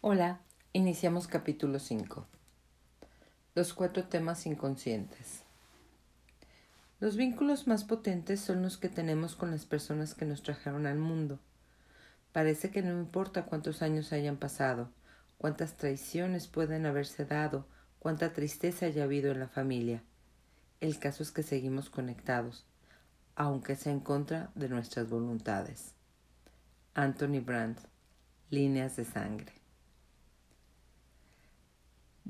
Hola, iniciamos capítulo 5. Los cuatro temas inconscientes. Los vínculos más potentes son los que tenemos con las personas que nos trajeron al mundo. Parece que no importa cuántos años hayan pasado, cuántas traiciones pueden haberse dado, cuánta tristeza haya habido en la familia. El caso es que seguimos conectados, aunque sea en contra de nuestras voluntades. Anthony Brandt, Líneas de Sangre.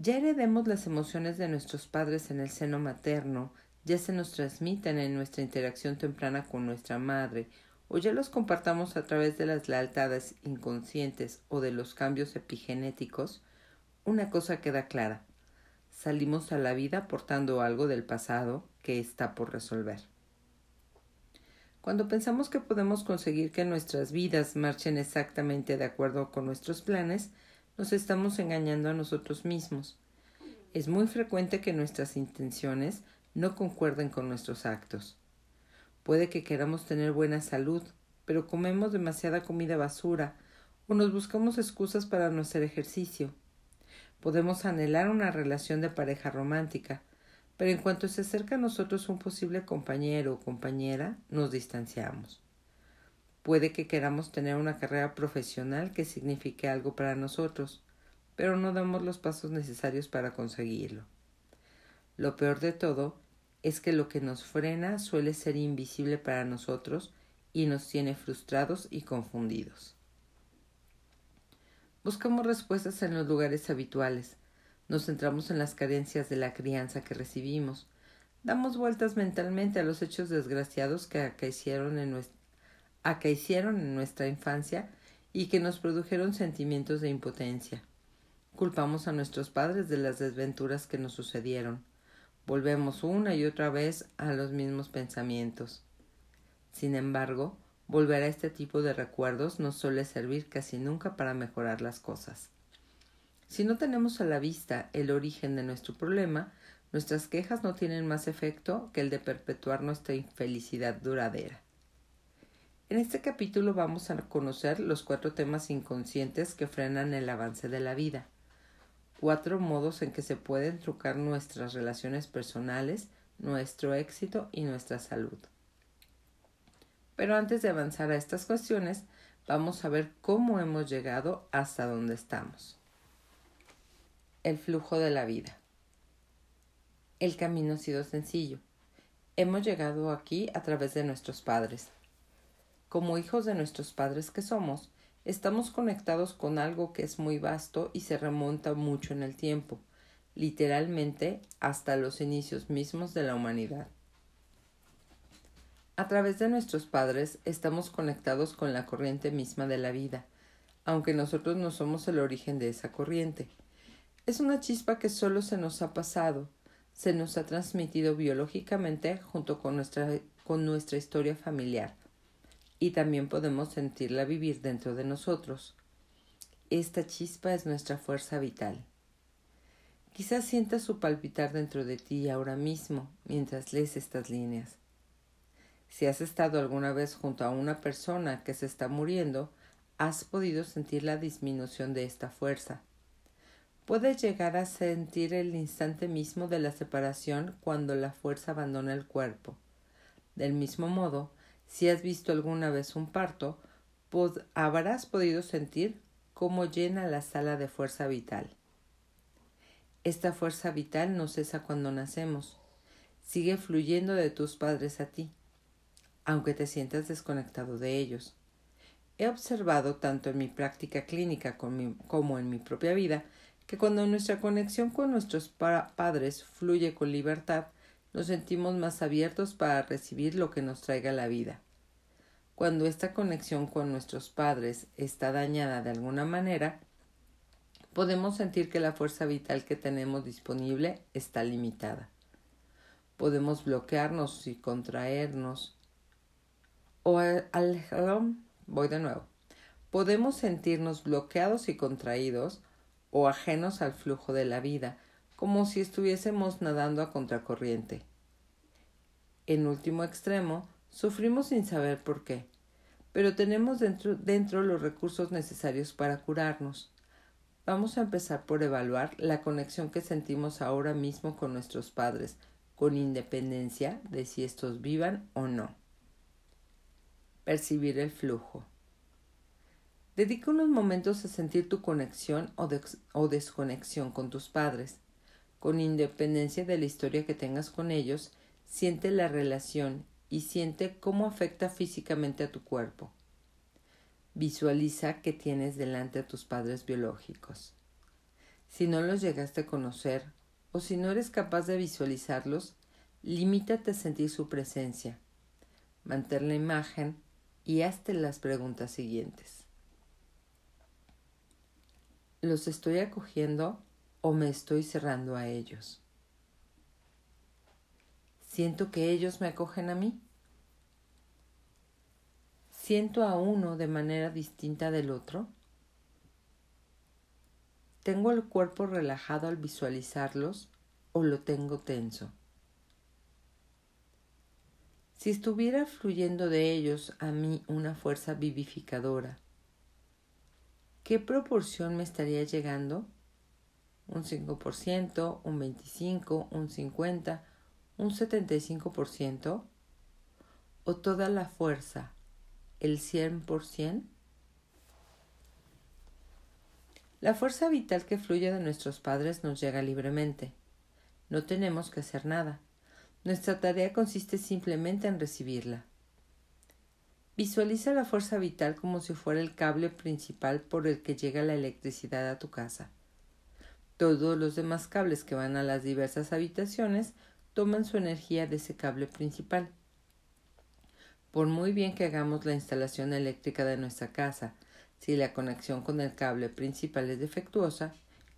Ya heredemos las emociones de nuestros padres en el seno materno, ya se nos transmiten en nuestra interacción temprana con nuestra madre, o ya los compartamos a través de las lealtades inconscientes o de los cambios epigenéticos, una cosa queda clara. Salimos a la vida portando algo del pasado que está por resolver. Cuando pensamos que podemos conseguir que nuestras vidas marchen exactamente de acuerdo con nuestros planes, nos estamos engañando a nosotros mismos. Es muy frecuente que nuestras intenciones no concuerden con nuestros actos. Puede que queramos tener buena salud, pero comemos demasiada comida basura o nos buscamos excusas para no hacer ejercicio. Podemos anhelar una relación de pareja romántica, pero en cuanto se acerca a nosotros un posible compañero o compañera, nos distanciamos. Puede que queramos tener una carrera profesional que signifique algo para nosotros, pero no damos los pasos necesarios para conseguirlo. Lo peor de todo es que lo que nos frena suele ser invisible para nosotros y nos tiene frustrados y confundidos. Buscamos respuestas en los lugares habituales, nos centramos en las carencias de la crianza que recibimos, damos vueltas mentalmente a los hechos desgraciados que acaecieron en, hicieron en nuestra infancia y que nos produjeron sentimientos de impotencia. Culpamos a nuestros padres de las desventuras que nos sucedieron. Volvemos una y otra vez a los mismos pensamientos. Sin embargo, volver a este tipo de recuerdos nos suele servir casi nunca para mejorar las cosas. Si no tenemos a la vista el origen de nuestro problema, nuestras quejas no tienen más efecto que el de perpetuar nuestra infelicidad duradera. En este capítulo vamos a conocer los cuatro temas inconscientes que frenan el avance de la vida, cuatro modos en que se pueden trucar nuestras relaciones personales, nuestro éxito y nuestra salud. Pero antes de avanzar a estas cuestiones, vamos a ver cómo hemos llegado hasta donde estamos. El flujo de la vida. El camino ha sido sencillo. Hemos llegado aquí a través de nuestros padres, como hijos de nuestros padres que somos, estamos conectados con algo que es muy vasto y se remonta mucho en el tiempo, literalmente hasta los inicios mismos de la humanidad. A través de nuestros padres estamos conectados con la corriente misma de la vida, aunque nosotros no somos el origen de esa corriente. Es una chispa que solo se nos ha pasado, se nos ha transmitido biológicamente junto con nuestra, con nuestra historia familiar y también podemos sentirla vivir dentro de nosotros. Esta chispa es nuestra fuerza vital. Quizás sientas su palpitar dentro de ti ahora mismo mientras lees estas líneas. Si has estado alguna vez junto a una persona que se está muriendo, has podido sentir la disminución de esta fuerza. Puedes llegar a sentir el instante mismo de la separación cuando la fuerza abandona el cuerpo. Del mismo modo, si has visto alguna vez un parto, habrás podido sentir cómo llena la sala de fuerza vital. Esta fuerza vital no cesa cuando nacemos, sigue fluyendo de tus padres a ti, aunque te sientas desconectado de ellos. He observado tanto en mi práctica clínica como en mi propia vida que cuando nuestra conexión con nuestros padres fluye con libertad, nos sentimos más abiertos para recibir lo que nos traiga la vida. Cuando esta conexión con nuestros padres está dañada de alguna manera, podemos sentir que la fuerza vital que tenemos disponible está limitada. Podemos bloquearnos y contraernos. O al, voy de nuevo. Podemos sentirnos bloqueados y contraídos o ajenos al flujo de la vida, como si estuviésemos nadando a contracorriente. En último extremo, sufrimos sin saber por qué, pero tenemos dentro, dentro los recursos necesarios para curarnos. vamos a empezar por evaluar la conexión que sentimos ahora mismo con nuestros padres, con independencia de si estos vivan o no. Percibir el flujo. Dedica unos momentos a sentir tu conexión o, o, desconexión con tus padres. Con independencia de la historia que tengas con ellos, siente la relación y siente cómo afecta físicamente a tu cuerpo. Visualiza que tienes delante a tus padres biológicos. Si no los llegaste a conocer o si no eres capaz de visualizarlos, limítate a sentir su presencia. Mantén la imagen y hazte las preguntas siguientes. ¿Los estoy acogiendo o me estoy cerrando a ellos? ¿Siento que ellos me acogen a mí? ¿Siento a uno de manera distinta del otro? ¿Tengo el cuerpo relajado al visualizarlos o lo tengo tenso? Si estuviera fluyendo de ellos a mí una fuerza vivificadora, ¿qué proporción me estaría llegando? ¿Un 5%, un 25%, un 50%, un 75%? ¿O toda la fuerza, el 100%? La fuerza vital que fluye de nuestros padres nos llega libremente. No tenemos que hacer nada. Nuestra tarea consiste simplemente en recibirla. Visualiza la fuerza vital como si fuera el cable principal por el que llega la electricidad a tu casa. Todos los demás cables que van a las diversas habitaciones toman su energía de ese cable principal. Por muy bien que hagamos la instalación eléctrica de nuestra casa, si la conexión con el cable principal es defectuosa,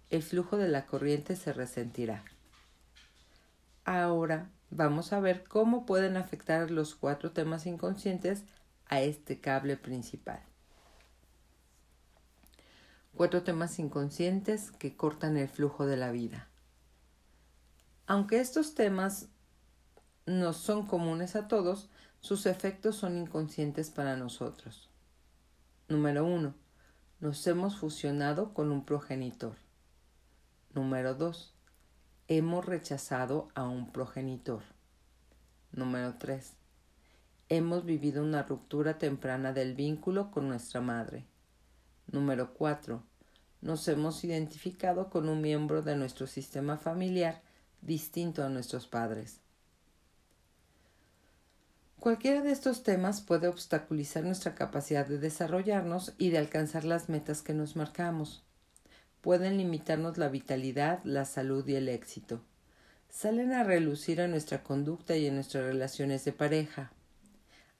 el flujo de la corriente se resentirá. Ahora vamos a ver cómo pueden afectar los cuatro temas inconscientes a este cable principal. Cuatro temas inconscientes que cortan el flujo de la vida. Aunque estos temas no son comunes a todos, sus efectos son inconscientes para nosotros. Número uno, Nos hemos fusionado con un progenitor. Número dos, Hemos rechazado a un progenitor. Número tres hemos vivido una ruptura temprana del vínculo con nuestra madre. Número 4. Nos hemos identificado con un miembro de nuestro sistema familiar distinto a nuestros padres. Cualquiera de estos temas puede obstaculizar nuestra capacidad de desarrollarnos y de alcanzar las metas que nos marcamos. Pueden limitarnos la vitalidad, la salud y el éxito. Salen a relucir en nuestra conducta y en nuestras relaciones de pareja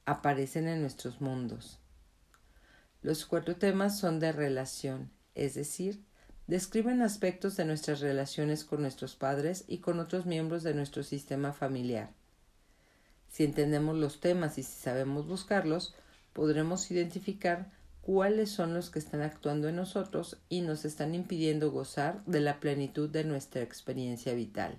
aparecen en nuestros mundos. Los cuatro temas son de relación, es decir, describen aspectos de nuestras relaciones con nuestros padres y con otros miembros de nuestro sistema familiar. Si entendemos los temas y si sabemos buscarlos, podremos identificar cuáles son los que están actuando en nosotros y nos están impidiendo gozar de la plenitud de nuestra experiencia vital.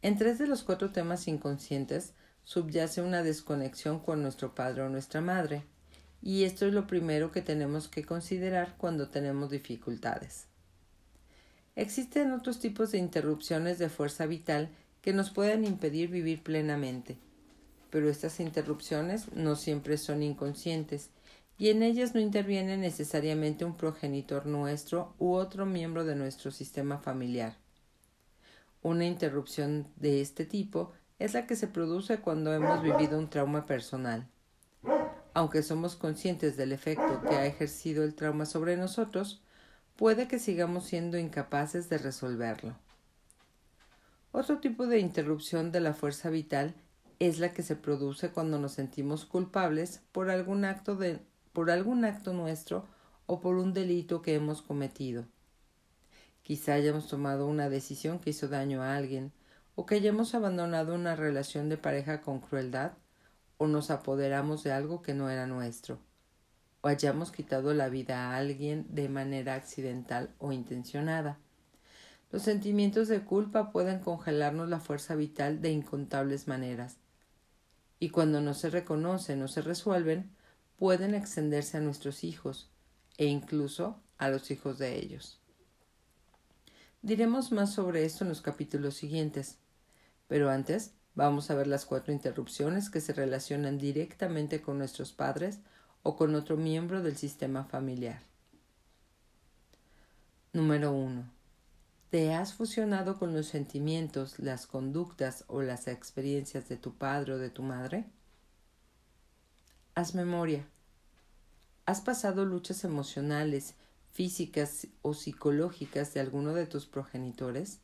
En tres de los cuatro temas inconscientes subyace una desconexión con nuestro padre o nuestra madre, y esto es lo primero que tenemos que considerar cuando tenemos dificultades. Existen otros tipos de interrupciones de fuerza vital que nos pueden impedir vivir plenamente, pero estas interrupciones no siempre son inconscientes y en ellas no interviene necesariamente un progenitor nuestro u otro miembro de nuestro sistema familiar. Una interrupción de este tipo es la que se produce cuando hemos vivido un trauma personal. Aunque somos conscientes del efecto que ha ejercido el trauma sobre nosotros, puede que sigamos siendo incapaces de resolverlo. Otro tipo de interrupción de la fuerza vital es la que se produce cuando nos sentimos culpables por algún acto de por algún acto nuestro o por un delito que hemos cometido. Quizá hayamos tomado una decisión que hizo daño a alguien, o que hayamos abandonado una relación de pareja con crueldad, o nos apoderamos de algo que no era nuestro, o hayamos quitado la vida a alguien de manera accidental o intencionada. Los sentimientos de culpa pueden congelarnos la fuerza vital de incontables maneras, y cuando no se reconocen o se resuelven, pueden extenderse a nuestros hijos, e incluso a los hijos de ellos. Diremos más sobre esto en los capítulos siguientes, pero antes vamos a ver las cuatro interrupciones que se relacionan directamente con nuestros padres o con otro miembro del sistema familiar. Número 1. ¿Te has fusionado con los sentimientos, las conductas o las experiencias de tu padre o de tu madre? Haz memoria. ¿Has pasado luchas emocionales, físicas o psicológicas de alguno de tus progenitores?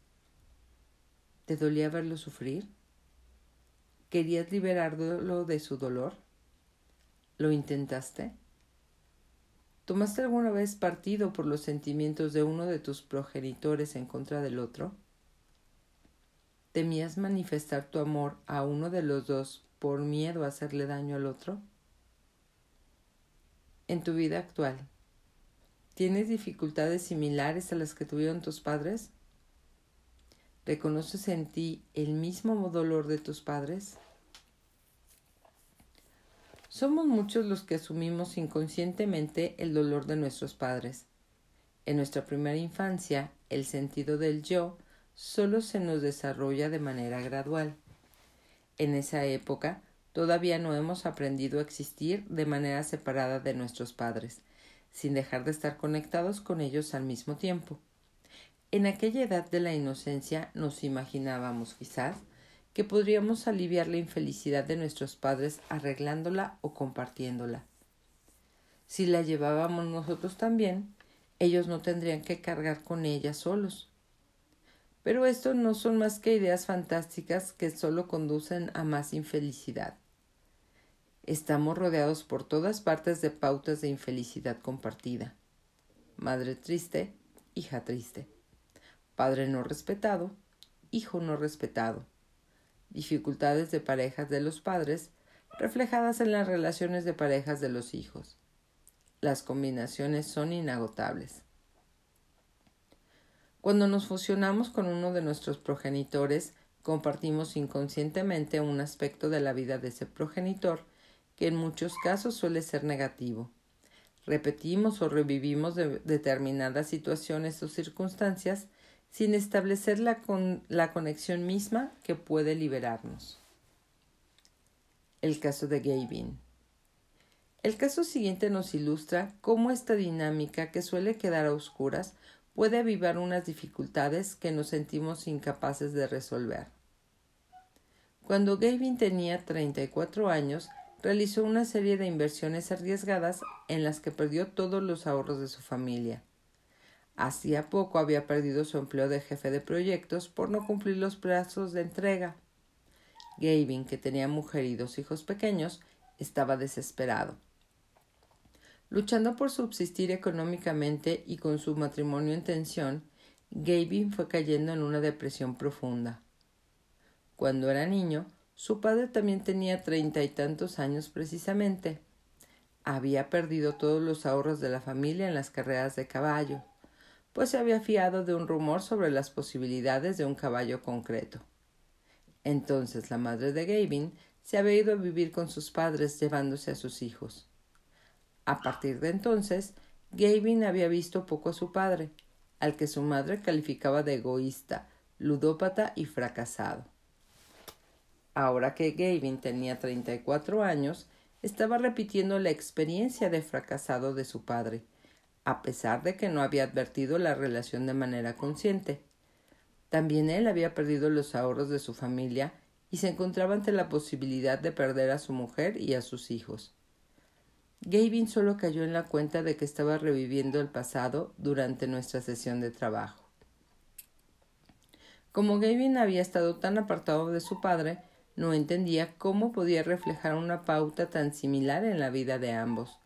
¿Te dolía verlo sufrir? ¿Querías liberarlo de su dolor? ¿Lo intentaste? ¿Tomaste alguna vez partido por los sentimientos de uno de tus progenitores en contra del otro? ¿Temías manifestar tu amor a uno de los dos por miedo a hacerle daño al otro? en tu vida actual? ¿Tienes dificultades similares a las que tuvieron tus padres? ¿Reconoces en ti el mismo dolor de tus padres? Somos muchos los que asumimos inconscientemente el dolor de nuestros padres. En nuestra primera infancia, el sentido del yo solo se nos desarrolla de manera gradual. En esa época, Todavía no hemos aprendido a existir de manera separada de nuestros padres, sin dejar de estar conectados con ellos al mismo tiempo. En aquella edad de la inocencia nos imaginábamos, quizás, que podríamos aliviar la infelicidad de nuestros padres arreglándola o compartiéndola. Si la llevábamos nosotros también, ellos no tendrían que cargar con ella solos. Pero esto no son más que ideas fantásticas que solo conducen a más infelicidad. Estamos rodeados por todas partes de pautas de infelicidad compartida. Madre triste, hija triste. Padre no respetado, hijo no respetado. Dificultades de parejas de los padres reflejadas en las relaciones de parejas de los hijos. Las combinaciones son inagotables. Cuando nos fusionamos con uno de nuestros progenitores, compartimos inconscientemente un aspecto de la vida de ese progenitor que en muchos casos suele ser negativo. Repetimos o revivimos determinadas situaciones o circunstancias sin establecer la, la conexión misma que puede liberarnos. El caso de Gavin. El caso siguiente nos ilustra cómo esta dinámica que suele quedar a oscuras puede avivar unas dificultades que nos sentimos incapaces de resolver. Cuando Gavin tenía 34 años, realizó una serie de inversiones arriesgadas en las que perdió todos los ahorros de su familia. Hacía poco había perdido su empleo de jefe de proyectos por no cumplir los plazos de entrega. Gavin, que tenía mujer y dos hijos pequeños, estaba desesperado. Luchando por subsistir económicamente y con su matrimonio en tensión, Gavin fue cayendo en una depresión profunda. Cuando era niño, su padre también tenía treinta y tantos años precisamente. Había perdido todos los ahorros de la familia en las carreras de caballo, pues se había fiado de un rumor sobre las posibilidades de un caballo concreto. Entonces la madre de Gavin se había ido a vivir con sus padres llevándose a sus hijos. A partir de entonces, Gavin había visto poco a su padre, al que su madre calificaba de egoísta, ludópata y fracasado. Ahora que Gavin tenía treinta y cuatro años, estaba repitiendo la experiencia de fracasado de su padre, a pesar de que no había advertido la relación de manera consciente. También él había perdido los ahorros de su familia y se encontraba ante la posibilidad de perder a su mujer y a sus hijos. Gavin solo cayó en la cuenta de que estaba reviviendo el pasado durante nuestra sesión de trabajo. Como Gavin había estado tan apartado de su padre, no entendía cómo podía reflejar una pauta tan similar en la vida de ambos.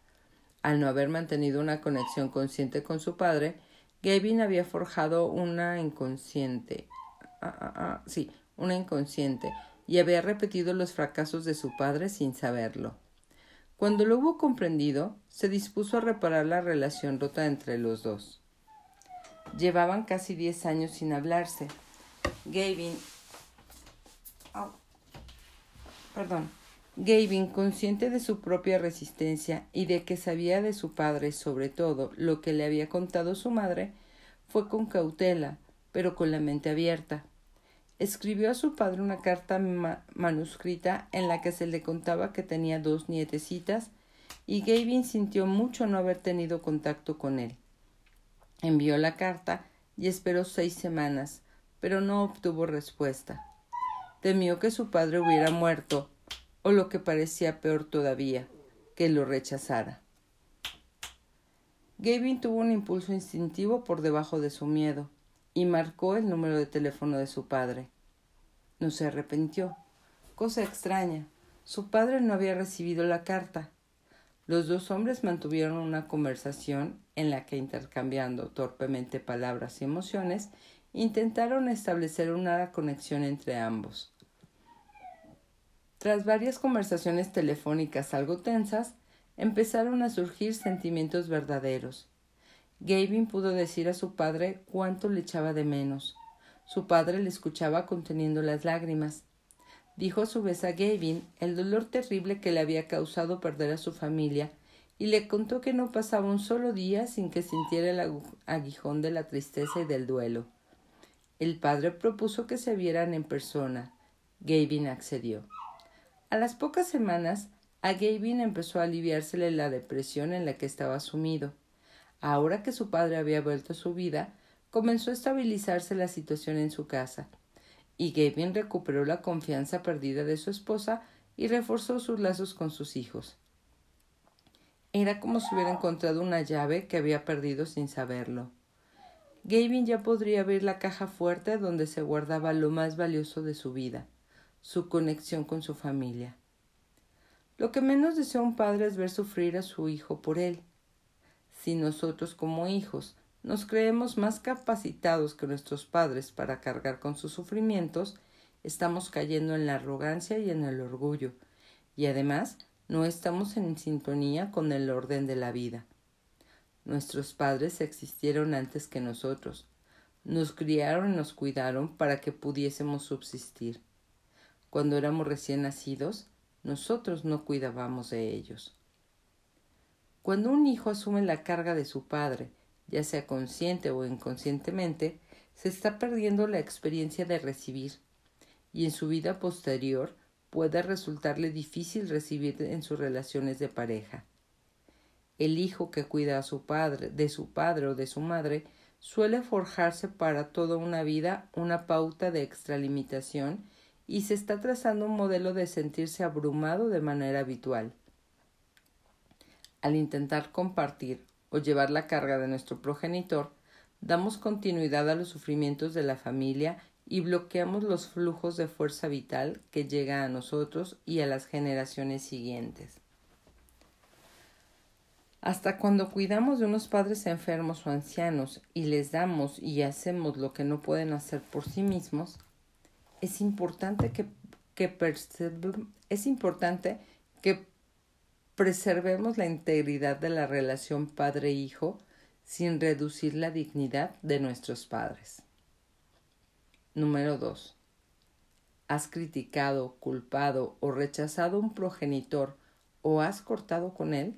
Al no haber mantenido una conexión consciente con su padre, Gavin había forjado una inconsciente. Ah, ah, ah, sí, una inconsciente, y había repetido los fracasos de su padre sin saberlo. Cuando lo hubo comprendido, se dispuso a reparar la relación rota entre los dos. Llevaban casi diez años sin hablarse. Gavin. perdón. Gavin, consciente de su propia resistencia y de que sabía de su padre sobre todo lo que le había contado su madre, fue con cautela, pero con la mente abierta. Escribió a su padre una carta manuscrita en la que se le contaba que tenía dos nietecitas y Gavin sintió mucho no haber tenido contacto con él. Envió la carta y esperó seis semanas, pero no obtuvo respuesta. Temió que su padre hubiera muerto o lo que parecía peor todavía, que lo rechazara. Gavin tuvo un impulso instintivo por debajo de su miedo y marcó el número de teléfono de su padre. No se arrepintió. Cosa extraña. Su padre no había recibido la carta. Los dos hombres mantuvieron una conversación en la que, intercambiando torpemente palabras y emociones, intentaron establecer una conexión entre ambos. Tras varias conversaciones telefónicas algo tensas, empezaron a surgir sentimientos verdaderos. Gavin pudo decir a su padre cuánto le echaba de menos. Su padre le escuchaba conteniendo las lágrimas. Dijo a su vez a Gavin el dolor terrible que le había causado perder a su familia y le contó que no pasaba un solo día sin que sintiera el aguijón de la tristeza y del duelo. El padre propuso que se vieran en persona. Gavin accedió. A las pocas semanas, a Gavin empezó a aliviársele la depresión en la que estaba sumido. Ahora que su padre había vuelto a su vida, comenzó a estabilizarse la situación en su casa, y Gavin recuperó la confianza perdida de su esposa y reforzó sus lazos con sus hijos. Era como si hubiera encontrado una llave que había perdido sin saberlo. Gavin ya podría abrir la caja fuerte donde se guardaba lo más valioso de su vida, su conexión con su familia. Lo que menos desea un padre es ver sufrir a su hijo por él. Si nosotros como hijos nos creemos más capacitados que nuestros padres para cargar con sus sufrimientos, estamos cayendo en la arrogancia y en el orgullo, y además no estamos en sintonía con el orden de la vida. Nuestros padres existieron antes que nosotros, nos criaron y nos cuidaron para que pudiésemos subsistir. Cuando éramos recién nacidos, nosotros no cuidábamos de ellos. Cuando un hijo asume la carga de su padre, ya sea consciente o inconscientemente, se está perdiendo la experiencia de recibir, y en su vida posterior puede resultarle difícil recibir en sus relaciones de pareja. El hijo que cuida a su padre, de su padre o de su madre, suele forjarse para toda una vida una pauta de extralimitación y se está trazando un modelo de sentirse abrumado de manera habitual. Al intentar compartir o llevar la carga de nuestro progenitor, damos continuidad a los sufrimientos de la familia y bloqueamos los flujos de fuerza vital que llega a nosotros y a las generaciones siguientes. Hasta cuando cuidamos de unos padres enfermos o ancianos y les damos y hacemos lo que no pueden hacer por sí mismos, es importante que, es importante que preservemos la integridad de la relación padre-hijo sin reducir la dignidad de nuestros padres. Número 2. ¿Has criticado, culpado o rechazado un progenitor o has cortado con él?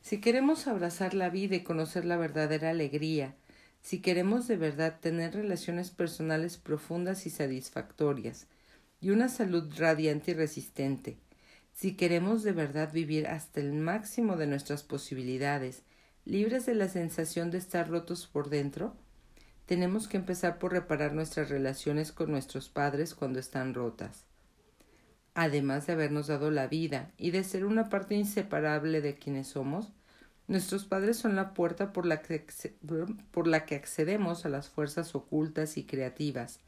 Si queremos abrazar la vida y conocer la verdadera alegría, si queremos de verdad tener relaciones personales profundas y satisfactorias, y una salud radiante y resistente, si queremos de verdad vivir hasta el máximo de nuestras posibilidades, libres de la sensación de estar rotos por dentro, tenemos que empezar por reparar nuestras relaciones con nuestros padres cuando están rotas. Además de habernos dado la vida y de ser una parte inseparable de quienes somos, Nuestros padres son la puerta por la, que, por la que accedemos a las fuerzas ocultas y creativas,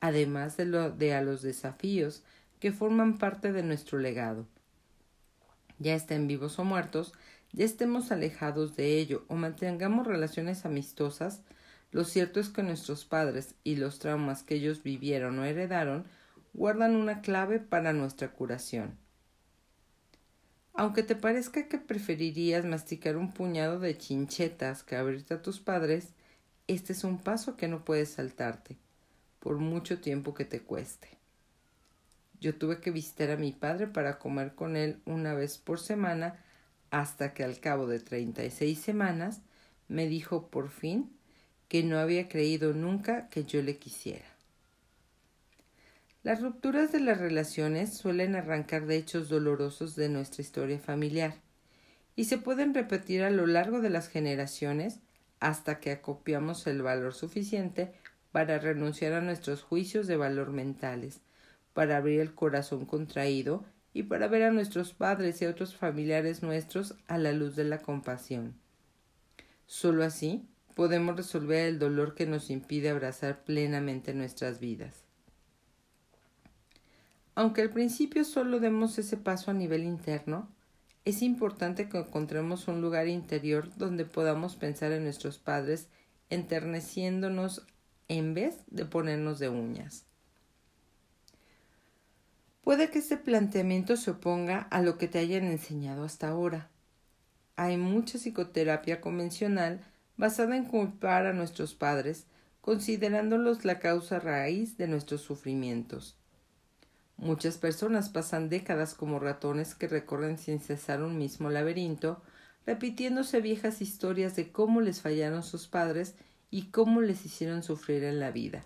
además de, lo, de a los desafíos que forman parte de nuestro legado. Ya estén vivos o muertos, ya estemos alejados de ello o mantengamos relaciones amistosas, lo cierto es que nuestros padres y los traumas que ellos vivieron o heredaron guardan una clave para nuestra curación. Aunque te parezca que preferirías masticar un puñado de chinchetas que abrirte a tus padres, este es un paso que no puedes saltarte, por mucho tiempo que te cueste. Yo tuve que visitar a mi padre para comer con él una vez por semana hasta que al cabo de treinta y seis semanas me dijo por fin que no había creído nunca que yo le quisiera. Las rupturas de las relaciones suelen arrancar de hechos dolorosos de nuestra historia familiar y se pueden repetir a lo largo de las generaciones hasta que acopiamos el valor suficiente para renunciar a nuestros juicios de valor mentales, para abrir el corazón contraído y para ver a nuestros padres y a otros familiares nuestros a la luz de la compasión. Solo así podemos resolver el dolor que nos impide abrazar plenamente nuestras vidas. Aunque al principio solo demos ese paso a nivel interno, es importante que encontremos un lugar interior donde podamos pensar en nuestros padres enterneciéndonos en vez de ponernos de uñas. Puede que este planteamiento se oponga a lo que te hayan enseñado hasta ahora. Hay mucha psicoterapia convencional basada en culpar a nuestros padres, considerándolos la causa raíz de nuestros sufrimientos. Muchas personas pasan décadas como ratones que recorren sin cesar un mismo laberinto, repitiéndose viejas historias de cómo les fallaron sus padres y cómo les hicieron sufrir en la vida.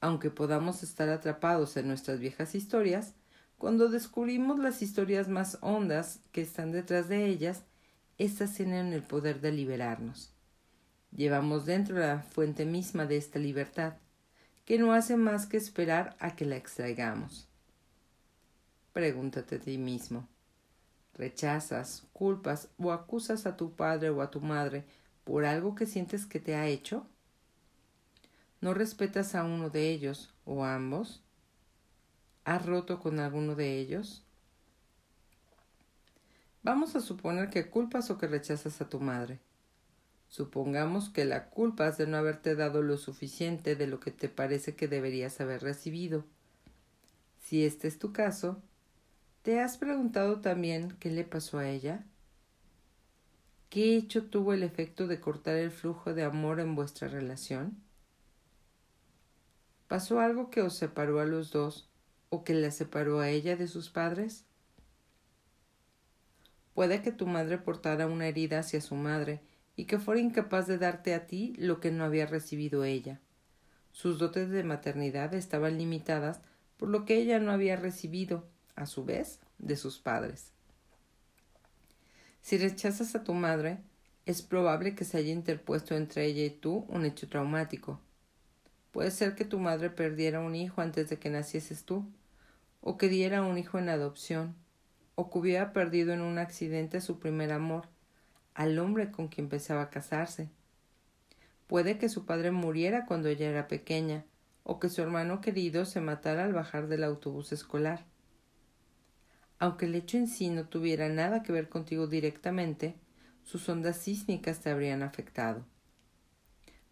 Aunque podamos estar atrapados en nuestras viejas historias, cuando descubrimos las historias más hondas que están detrás de ellas, éstas tienen el poder de liberarnos. Llevamos dentro la fuente misma de esta libertad, que no hace más que esperar a que la extraigamos. Pregúntate a ti mismo. ¿Rechazas, culpas o acusas a tu padre o a tu madre por algo que sientes que te ha hecho? ¿No respetas a uno de ellos o ambos? ¿Has roto con alguno de ellos? Vamos a suponer que culpas o que rechazas a tu madre. Supongamos que la culpa es de no haberte dado lo suficiente de lo que te parece que deberías haber recibido. Si este es tu caso, ¿te has preguntado también qué le pasó a ella? ¿Qué hecho tuvo el efecto de cortar el flujo de amor en vuestra relación? ¿Pasó algo que os separó a los dos o que la separó a ella de sus padres? Puede que tu madre portara una herida hacia su madre y que fuera incapaz de darte a ti lo que no había recibido ella. Sus dotes de maternidad estaban limitadas por lo que ella no había recibido, a su vez, de sus padres. Si rechazas a tu madre, es probable que se haya interpuesto entre ella y tú un hecho traumático. Puede ser que tu madre perdiera un hijo antes de que nacieses tú, o que diera un hijo en adopción, o que hubiera perdido en un accidente su primer amor, al hombre con quien pensaba casarse. Puede que su padre muriera cuando ella era pequeña, o que su hermano querido se matara al bajar del autobús escolar. Aunque el hecho en sí no tuviera nada que ver contigo directamente, sus ondas sísmicas te habrían afectado.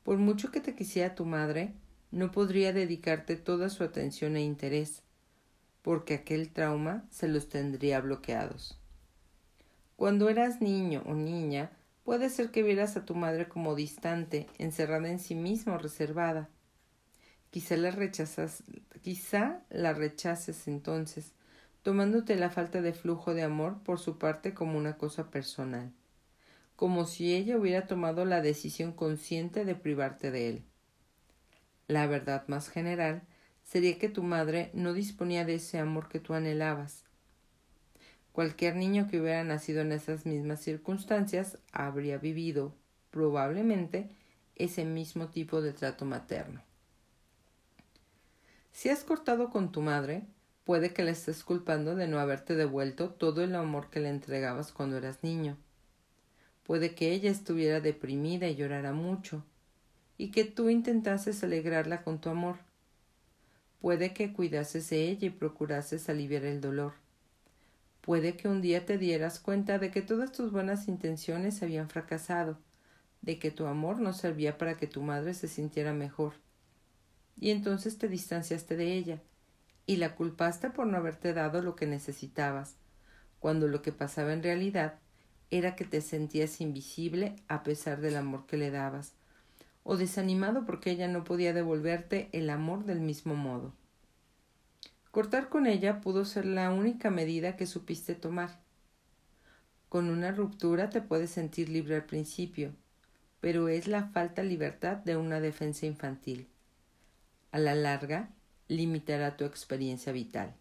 Por mucho que te quisiera tu madre, no podría dedicarte toda su atención e interés, porque aquel trauma se los tendría bloqueados. Cuando eras niño o niña, puede ser que vieras a tu madre como distante, encerrada en sí misma reservada. Quizá la rechazas, quizá la rechaces entonces, tomándote la falta de flujo de amor por su parte como una cosa personal, como si ella hubiera tomado la decisión consciente de privarte de él. La verdad más general sería que tu madre no disponía de ese amor que tú anhelabas, Cualquier niño que hubiera nacido en esas mismas circunstancias habría vivido, probablemente, ese mismo tipo de trato materno. Si has cortado con tu madre, puede que la estés culpando de no haberte devuelto todo el amor que le entregabas cuando eras niño. Puede que ella estuviera deprimida y llorara mucho, y que tú intentases alegrarla con tu amor. Puede que cuidases de ella y procurases aliviar el dolor Puede que un día te dieras cuenta de que todas tus buenas intenciones habían fracasado, de que tu amor no servía para que tu madre se sintiera mejor. Y entonces te distanciaste de ella, y la culpaste por no haberte dado lo que necesitabas, cuando lo que pasaba en realidad era que te sentías invisible a pesar del amor que le dabas, o desanimado porque ella no podía devolverte el amor del mismo modo. Cortar con ella pudo ser la única medida que supiste tomar. Con una ruptura te puedes sentir libre al principio, pero es la falta libertad de una defensa infantil. A la larga, limitará tu experiencia vital.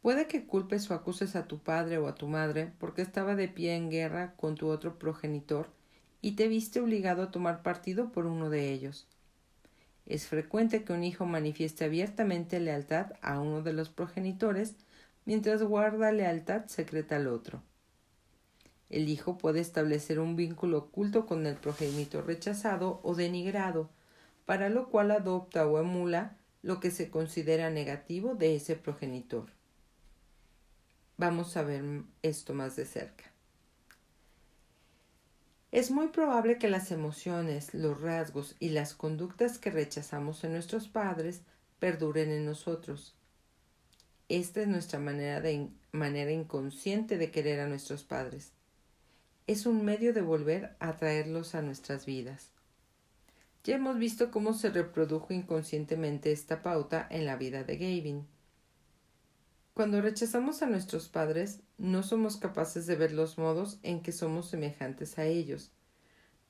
Puede que culpes o acuses a tu padre o a tu madre porque estaba de pie en guerra con tu otro progenitor y te viste obligado a tomar partido por uno de ellos. Es frecuente que un hijo manifieste abiertamente lealtad a uno de los progenitores mientras guarda lealtad secreta al otro. El hijo puede establecer un vínculo oculto con el progenitor rechazado o denigrado, para lo cual adopta o emula lo que se considera negativo de ese progenitor. Vamos a ver esto más de cerca. Es muy probable que las emociones, los rasgos y las conductas que rechazamos en nuestros padres perduren en nosotros. Esta es nuestra manera, de, manera inconsciente de querer a nuestros padres. Es un medio de volver a traerlos a nuestras vidas. Ya hemos visto cómo se reprodujo inconscientemente esta pauta en la vida de Gavin. Cuando rechazamos a nuestros padres, no somos capaces de ver los modos en que somos semejantes a ellos.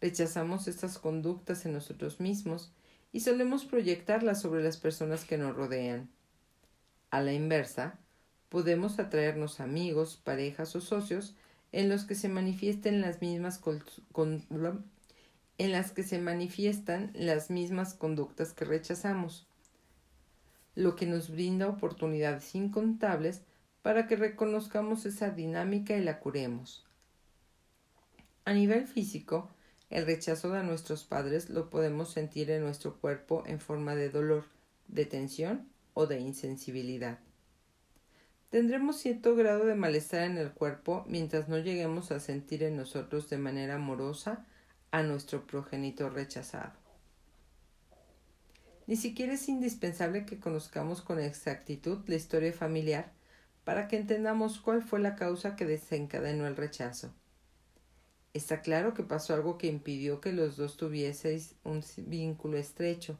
Rechazamos estas conductas en nosotros mismos y solemos proyectarlas sobre las personas que nos rodean. A la inversa, podemos atraernos amigos, parejas o socios en los que se manifiesten las mismas en las que se manifiestan las mismas conductas que rechazamos, lo que nos brinda oportunidades incontables para que reconozcamos esa dinámica y la curemos. A nivel físico, el rechazo de nuestros padres lo podemos sentir en nuestro cuerpo en forma de dolor, de tensión o de insensibilidad. Tendremos cierto grado de malestar en el cuerpo mientras no lleguemos a sentir en nosotros de manera amorosa a nuestro progenitor rechazado. Ni siquiera es indispensable que conozcamos con exactitud la historia familiar para que entendamos cuál fue la causa que desencadenó el rechazo. Está claro que pasó algo que impidió que los dos tuvieseis un vínculo estrecho.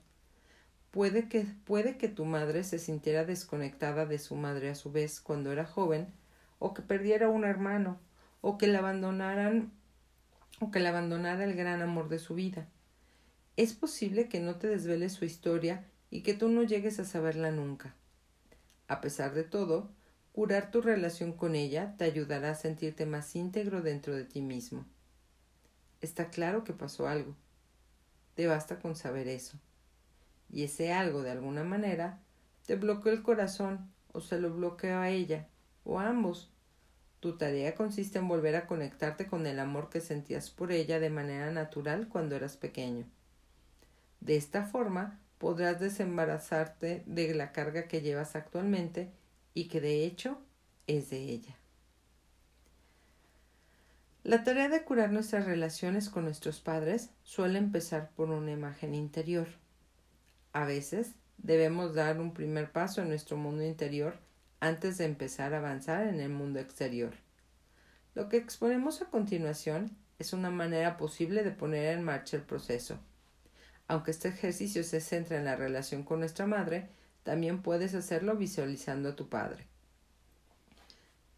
Puede que, puede que tu madre se sintiera desconectada de su madre a su vez cuando era joven, o que perdiera un hermano, o que la abandonaran o que la abandonara el gran amor de su vida. Es posible que no te desveles su historia y que tú no llegues a saberla nunca. A pesar de todo, curar tu relación con ella te ayudará a sentirte más íntegro dentro de ti mismo. Está claro que pasó algo. Te basta con saber eso. Y ese algo, de alguna manera, te bloqueó el corazón o se lo bloqueó a ella, o a ambos, tu tarea consiste en volver a conectarte con el amor que sentías por ella de manera natural cuando eras pequeño. De esta forma podrás desembarazarte de la carga que llevas actualmente y que de hecho es de ella. La tarea de curar nuestras relaciones con nuestros padres suele empezar por una imagen interior. A veces debemos dar un primer paso en nuestro mundo interior antes de empezar a avanzar en el mundo exterior. Lo que exponemos a continuación es una manera posible de poner en marcha el proceso. Aunque este ejercicio se centra en la relación con nuestra madre, también puedes hacerlo visualizando a tu padre.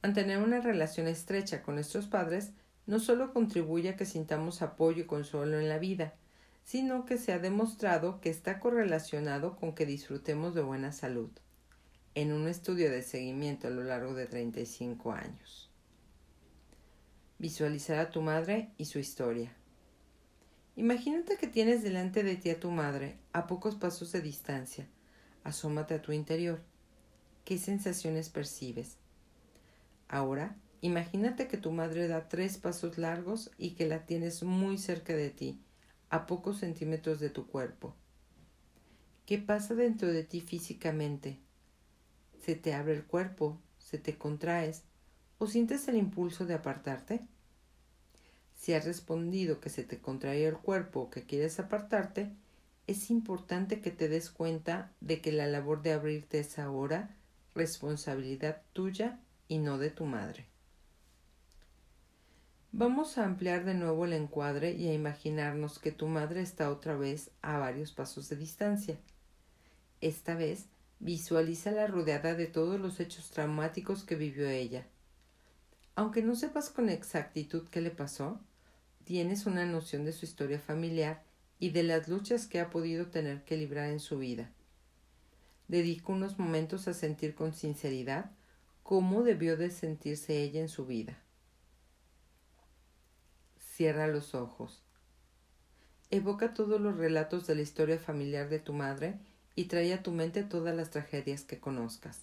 Mantener una relación estrecha con nuestros padres no solo contribuye a que sintamos apoyo y consuelo en la vida, sino que se ha demostrado que está correlacionado con que disfrutemos de buena salud en un estudio de seguimiento a lo largo de 35 años. Visualizar a tu madre y su historia. Imagínate que tienes delante de ti a tu madre, a pocos pasos de distancia. Asómate a tu interior. ¿Qué sensaciones percibes? Ahora, imagínate que tu madre da tres pasos largos y que la tienes muy cerca de ti, a pocos centímetros de tu cuerpo. ¿Qué pasa dentro de ti físicamente? se te abre el cuerpo, se te contraes o sientes el impulso de apartarte? Si has respondido que se te contrae el cuerpo o que quieres apartarte, es importante que te des cuenta de que la labor de abrirte es ahora responsabilidad tuya y no de tu madre. Vamos a ampliar de nuevo el encuadre y a imaginarnos que tu madre está otra vez a varios pasos de distancia. Esta vez Visualízala rodeada de todos los hechos traumáticos que vivió ella. Aunque no sepas con exactitud qué le pasó, tienes una noción de su historia familiar y de las luchas que ha podido tener que librar en su vida. Dedico unos momentos a sentir con sinceridad cómo debió de sentirse ella en su vida. Cierra los ojos. Evoca todos los relatos de la historia familiar de tu madre y trae a tu mente todas las tragedias que conozcas.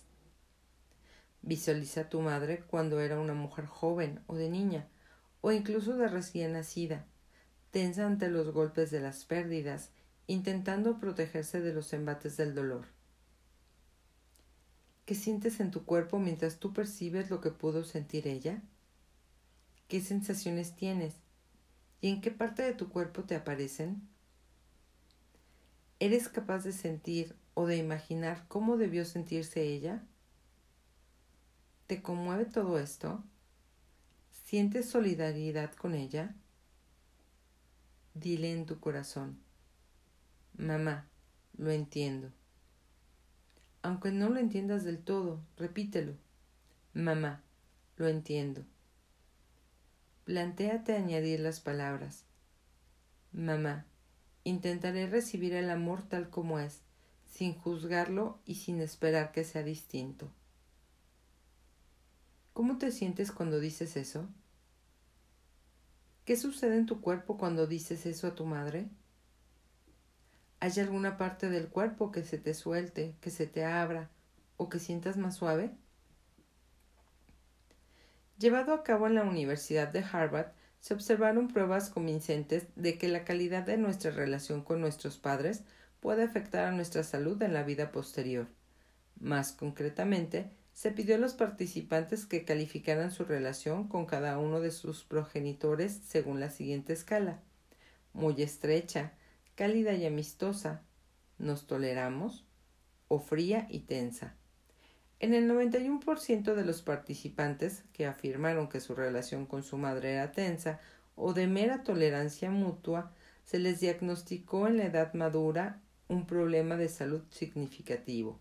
Visualiza a tu madre cuando era una mujer joven o de niña, o incluso de recién nacida, tensa ante los golpes de las pérdidas, intentando protegerse de los embates del dolor. ¿Qué sientes en tu cuerpo mientras tú percibes lo que pudo sentir ella? ¿Qué sensaciones tienes? ¿Y en qué parte de tu cuerpo te aparecen? ¿Eres capaz de sentir o de imaginar cómo debió sentirse ella? ¿Te conmueve todo esto? ¿Sientes solidaridad con ella? Dile en tu corazón, mamá, lo entiendo. Aunque no lo entiendas del todo, repítelo, mamá, lo entiendo. Plantéate añadir las palabras. Mamá, intentaré recibir el amor tal como es, sin juzgarlo y sin esperar que sea distinto. ¿Cómo te sientes cuando dices eso? ¿Qué sucede en tu cuerpo cuando dices eso a tu madre? ¿Hay alguna parte del cuerpo que se te suelte, que se te abra o que sientas más suave? Llevado a cabo en la Universidad de Harvard, se observaron pruebas convincentes de que la calidad de nuestra relación con nuestros padres puede afectar a nuestra salud en la vida posterior. Más concretamente, se pidió a los participantes que calificaran su relación con cada uno de sus progenitores según la siguiente escala muy estrecha, cálida y amistosa, nos toleramos, o fría y tensa. En el 91% de los participantes que afirmaron que su relación con su madre era tensa o de mera tolerancia mutua, se les diagnosticó en la edad madura un problema de salud significativo.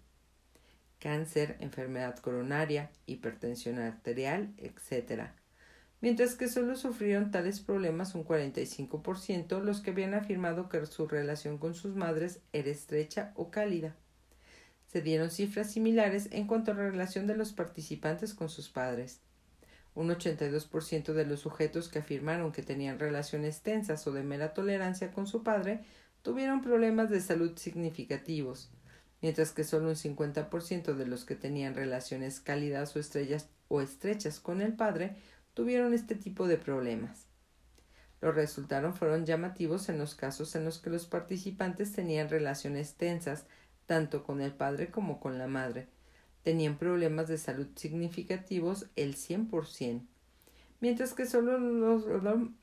Cáncer, enfermedad coronaria, hipertensión arterial, etc. Mientras que solo sufrieron tales problemas un 45% los que habían afirmado que su relación con sus madres era estrecha o cálida. Se dieron cifras similares en cuanto a la relación de los participantes con sus padres. Un 82% de los sujetos que afirmaron que tenían relaciones tensas o de mera tolerancia con su padre tuvieron problemas de salud significativos, mientras que solo un 50% de los que tenían relaciones cálidas o, estrellas, o estrechas con el padre tuvieron este tipo de problemas. Los resultados fueron llamativos en los casos en los que los participantes tenían relaciones tensas tanto con el padre como con la madre. Tenían problemas de salud significativos el 100%, mientras que solo los,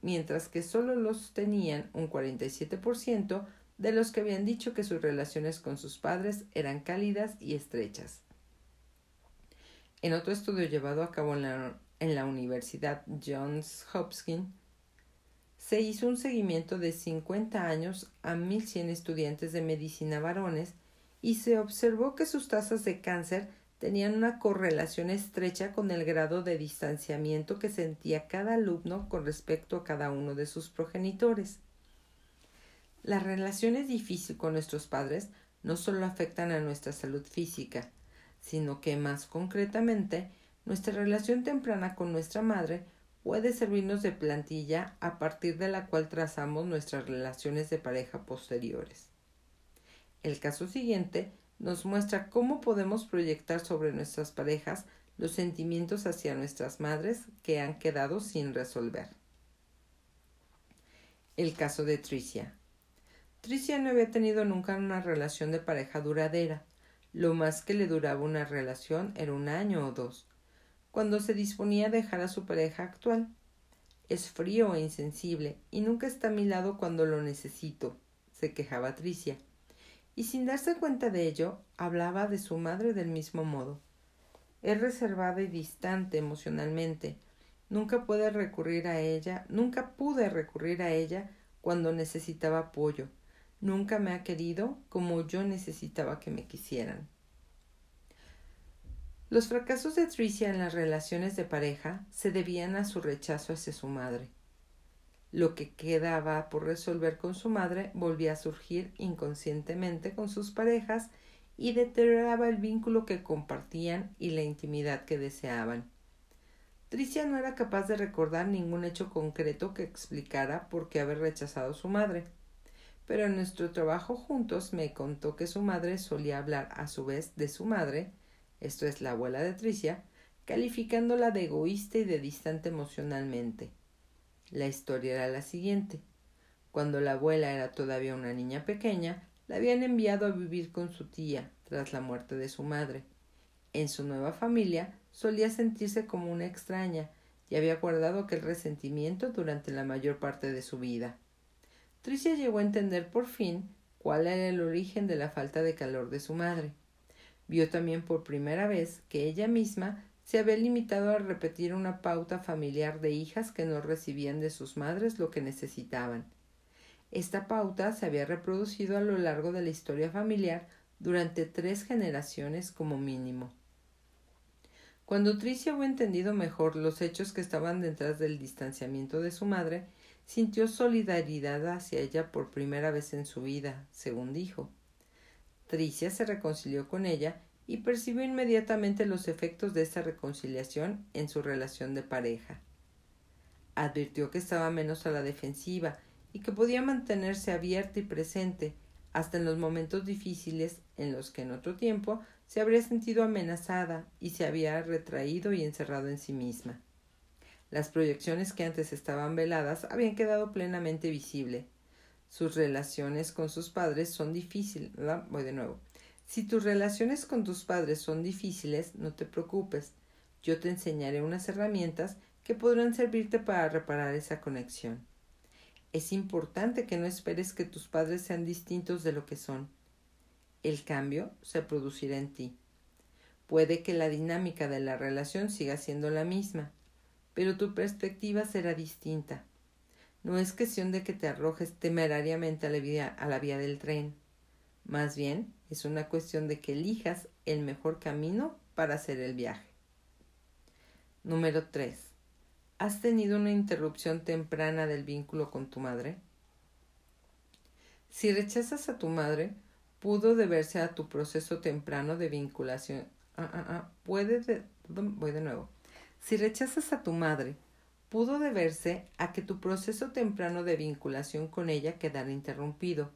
mientras que solo los tenían un 47% de los que habían dicho que sus relaciones con sus padres eran cálidas y estrechas. En otro estudio llevado a cabo en la, en la Universidad Johns Hopkins, se hizo un seguimiento de 50 años a 1.100 estudiantes de medicina varones y se observó que sus tasas de cáncer tenían una correlación estrecha con el grado de distanciamiento que sentía cada alumno con respecto a cada uno de sus progenitores. Las relaciones difíciles con nuestros padres no solo afectan a nuestra salud física, sino que más concretamente nuestra relación temprana con nuestra madre puede servirnos de plantilla a partir de la cual trazamos nuestras relaciones de pareja posteriores. El caso siguiente nos muestra cómo podemos proyectar sobre nuestras parejas los sentimientos hacia nuestras madres que han quedado sin resolver. El caso de Tricia. Tricia no había tenido nunca una relación de pareja duradera. Lo más que le duraba una relación era un año o dos, cuando se disponía a dejar a su pareja actual. Es frío e insensible y nunca está a mi lado cuando lo necesito, se quejaba Tricia y sin darse cuenta de ello, hablaba de su madre del mismo modo. Es reservada y distante emocionalmente. Nunca puede recurrir a ella, nunca pude recurrir a ella cuando necesitaba apoyo. Nunca me ha querido como yo necesitaba que me quisieran. Los fracasos de Tricia en las relaciones de pareja se debían a su rechazo hacia su madre. Lo que quedaba por resolver con su madre volvía a surgir inconscientemente con sus parejas y deterioraba el vínculo que compartían y la intimidad que deseaban. Tricia no era capaz de recordar ningún hecho concreto que explicara por qué haber rechazado a su madre, pero en nuestro trabajo juntos me contó que su madre solía hablar a su vez de su madre, esto es la abuela de Tricia, calificándola de egoísta y de distante emocionalmente. La historia era la siguiente. Cuando la abuela era todavía una niña pequeña, la habían enviado a vivir con su tía tras la muerte de su madre. En su nueva familia solía sentirse como una extraña y había guardado aquel resentimiento durante la mayor parte de su vida. Tricia llegó a entender por fin cuál era el origen de la falta de calor de su madre. Vio también por primera vez que ella misma se había limitado a repetir una pauta familiar de hijas que no recibían de sus madres lo que necesitaban esta pauta se había reproducido a lo largo de la historia familiar durante tres generaciones como mínimo. Cuando Tricia hubo entendido mejor los hechos que estaban detrás del distanciamiento de su madre, sintió solidaridad hacia ella por primera vez en su vida, según dijo. Tricia se reconcilió con ella y percibió inmediatamente los efectos de esta reconciliación en su relación de pareja. Advirtió que estaba menos a la defensiva y que podía mantenerse abierta y presente hasta en los momentos difíciles en los que en otro tiempo se habría sentido amenazada y se había retraído y encerrado en sí misma. Las proyecciones que antes estaban veladas habían quedado plenamente visible. Sus relaciones con sus padres son difíciles. Voy de nuevo. Si tus relaciones con tus padres son difíciles, no te preocupes. Yo te enseñaré unas herramientas que podrán servirte para reparar esa conexión. Es importante que no esperes que tus padres sean distintos de lo que son. El cambio se producirá en ti. Puede que la dinámica de la relación siga siendo la misma, pero tu perspectiva será distinta. No es cuestión de que te arrojes temerariamente a la vía, del tren. Más bien, es una cuestión de que elijas el mejor camino para hacer el viaje. Número 3. ¿Has tenido una interrupción temprana del vínculo con tu madre? Si rechazas a tu madre, pudo deberse a tu proceso temprano de vinculación. Ah, ah, ah, puede de... Voy de nuevo. Si rechazas a tu madre, pudo deberse a que tu proceso temprano de vinculación con ella quedara interrumpido.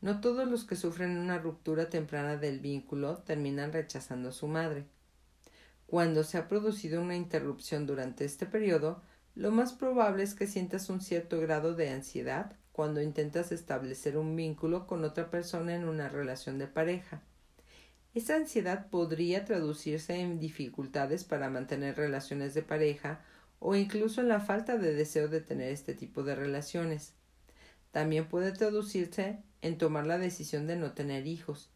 No todos los que sufren una ruptura temprana del vínculo terminan rechazando a su madre. Cuando se ha producido una interrupción durante este periodo, lo más probable es que sientas un cierto grado de ansiedad cuando intentas establecer un vínculo con otra persona en una relación de pareja. Esa ansiedad podría traducirse en dificultades para mantener relaciones de pareja o incluso en la falta de deseo de tener este tipo de relaciones. También puede traducirse en tomar la decisión de no tener hijos.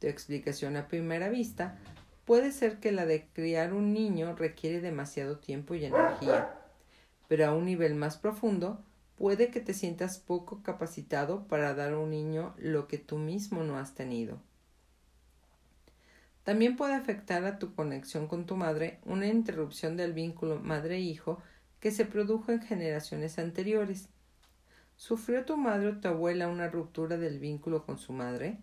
Tu explicación a primera vista Puede ser que la de criar un niño requiere demasiado tiempo y energía, pero a un nivel más profundo puede que te sientas poco capacitado para dar a un niño lo que tú mismo no has tenido. También puede afectar a tu conexión con tu madre una interrupción del vínculo madre-hijo que se produjo en generaciones anteriores. ¿Sufrió tu madre o tu abuela una ruptura del vínculo con su madre?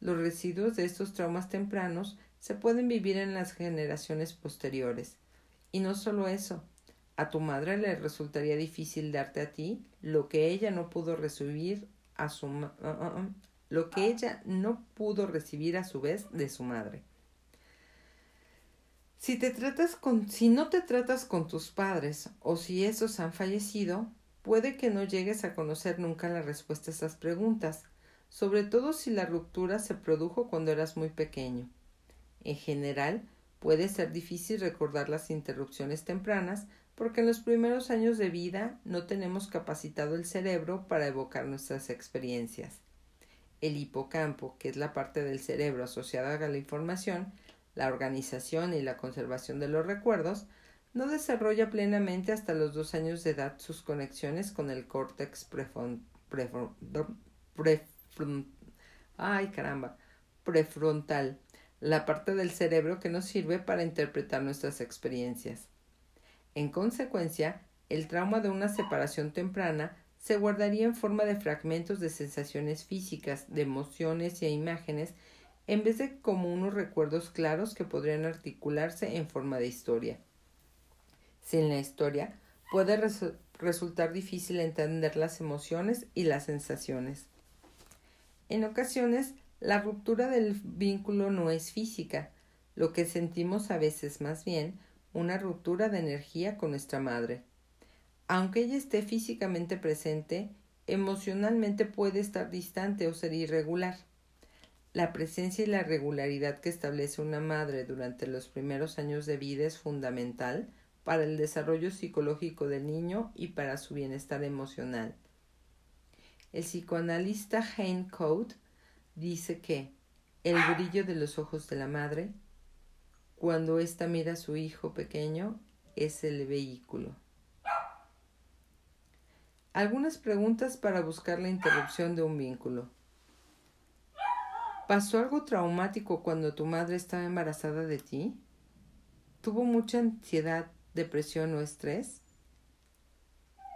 Los residuos de estos traumas tempranos se pueden vivir en las generaciones posteriores. Y no solo eso, a tu madre le resultaría difícil darte a ti lo que ella no pudo recibir a su uh, uh, uh, lo que ella no pudo recibir a su vez de su madre. Si te tratas con si no te tratas con tus padres o si esos han fallecido, puede que no llegues a conocer nunca la respuesta a esas preguntas, sobre todo si la ruptura se produjo cuando eras muy pequeño. En general, puede ser difícil recordar las interrupciones tempranas porque en los primeros años de vida no tenemos capacitado el cerebro para evocar nuestras experiencias. El hipocampo, que es la parte del cerebro asociada a la información, la organización y la conservación de los recuerdos, no desarrolla plenamente hasta los dos años de edad sus conexiones con el córtex prefrontal, la parte del cerebro que nos sirve para interpretar nuestras experiencias. En consecuencia, el trauma de una separación temprana se guardaría en forma de fragmentos de sensaciones físicas, de emociones y imágenes, en vez de como unos recuerdos claros que podrían articularse en forma de historia. Sin la historia, puede resultar difícil entender las emociones y las sensaciones. En ocasiones, la ruptura del vínculo no es física, lo que sentimos a veces más bien una ruptura de energía con nuestra madre. Aunque ella esté físicamente presente, emocionalmente puede estar distante o ser irregular. La presencia y la regularidad que establece una madre durante los primeros años de vida es fundamental para el desarrollo psicológico del niño y para su bienestar emocional. El psicoanalista Hein Code dice que el brillo de los ojos de la madre, cuando ésta mira a su hijo pequeño, es el vehículo. Algunas preguntas para buscar la interrupción de un vínculo. ¿Pasó algo traumático cuando tu madre estaba embarazada de ti? ¿Tuvo mucha ansiedad, depresión o estrés?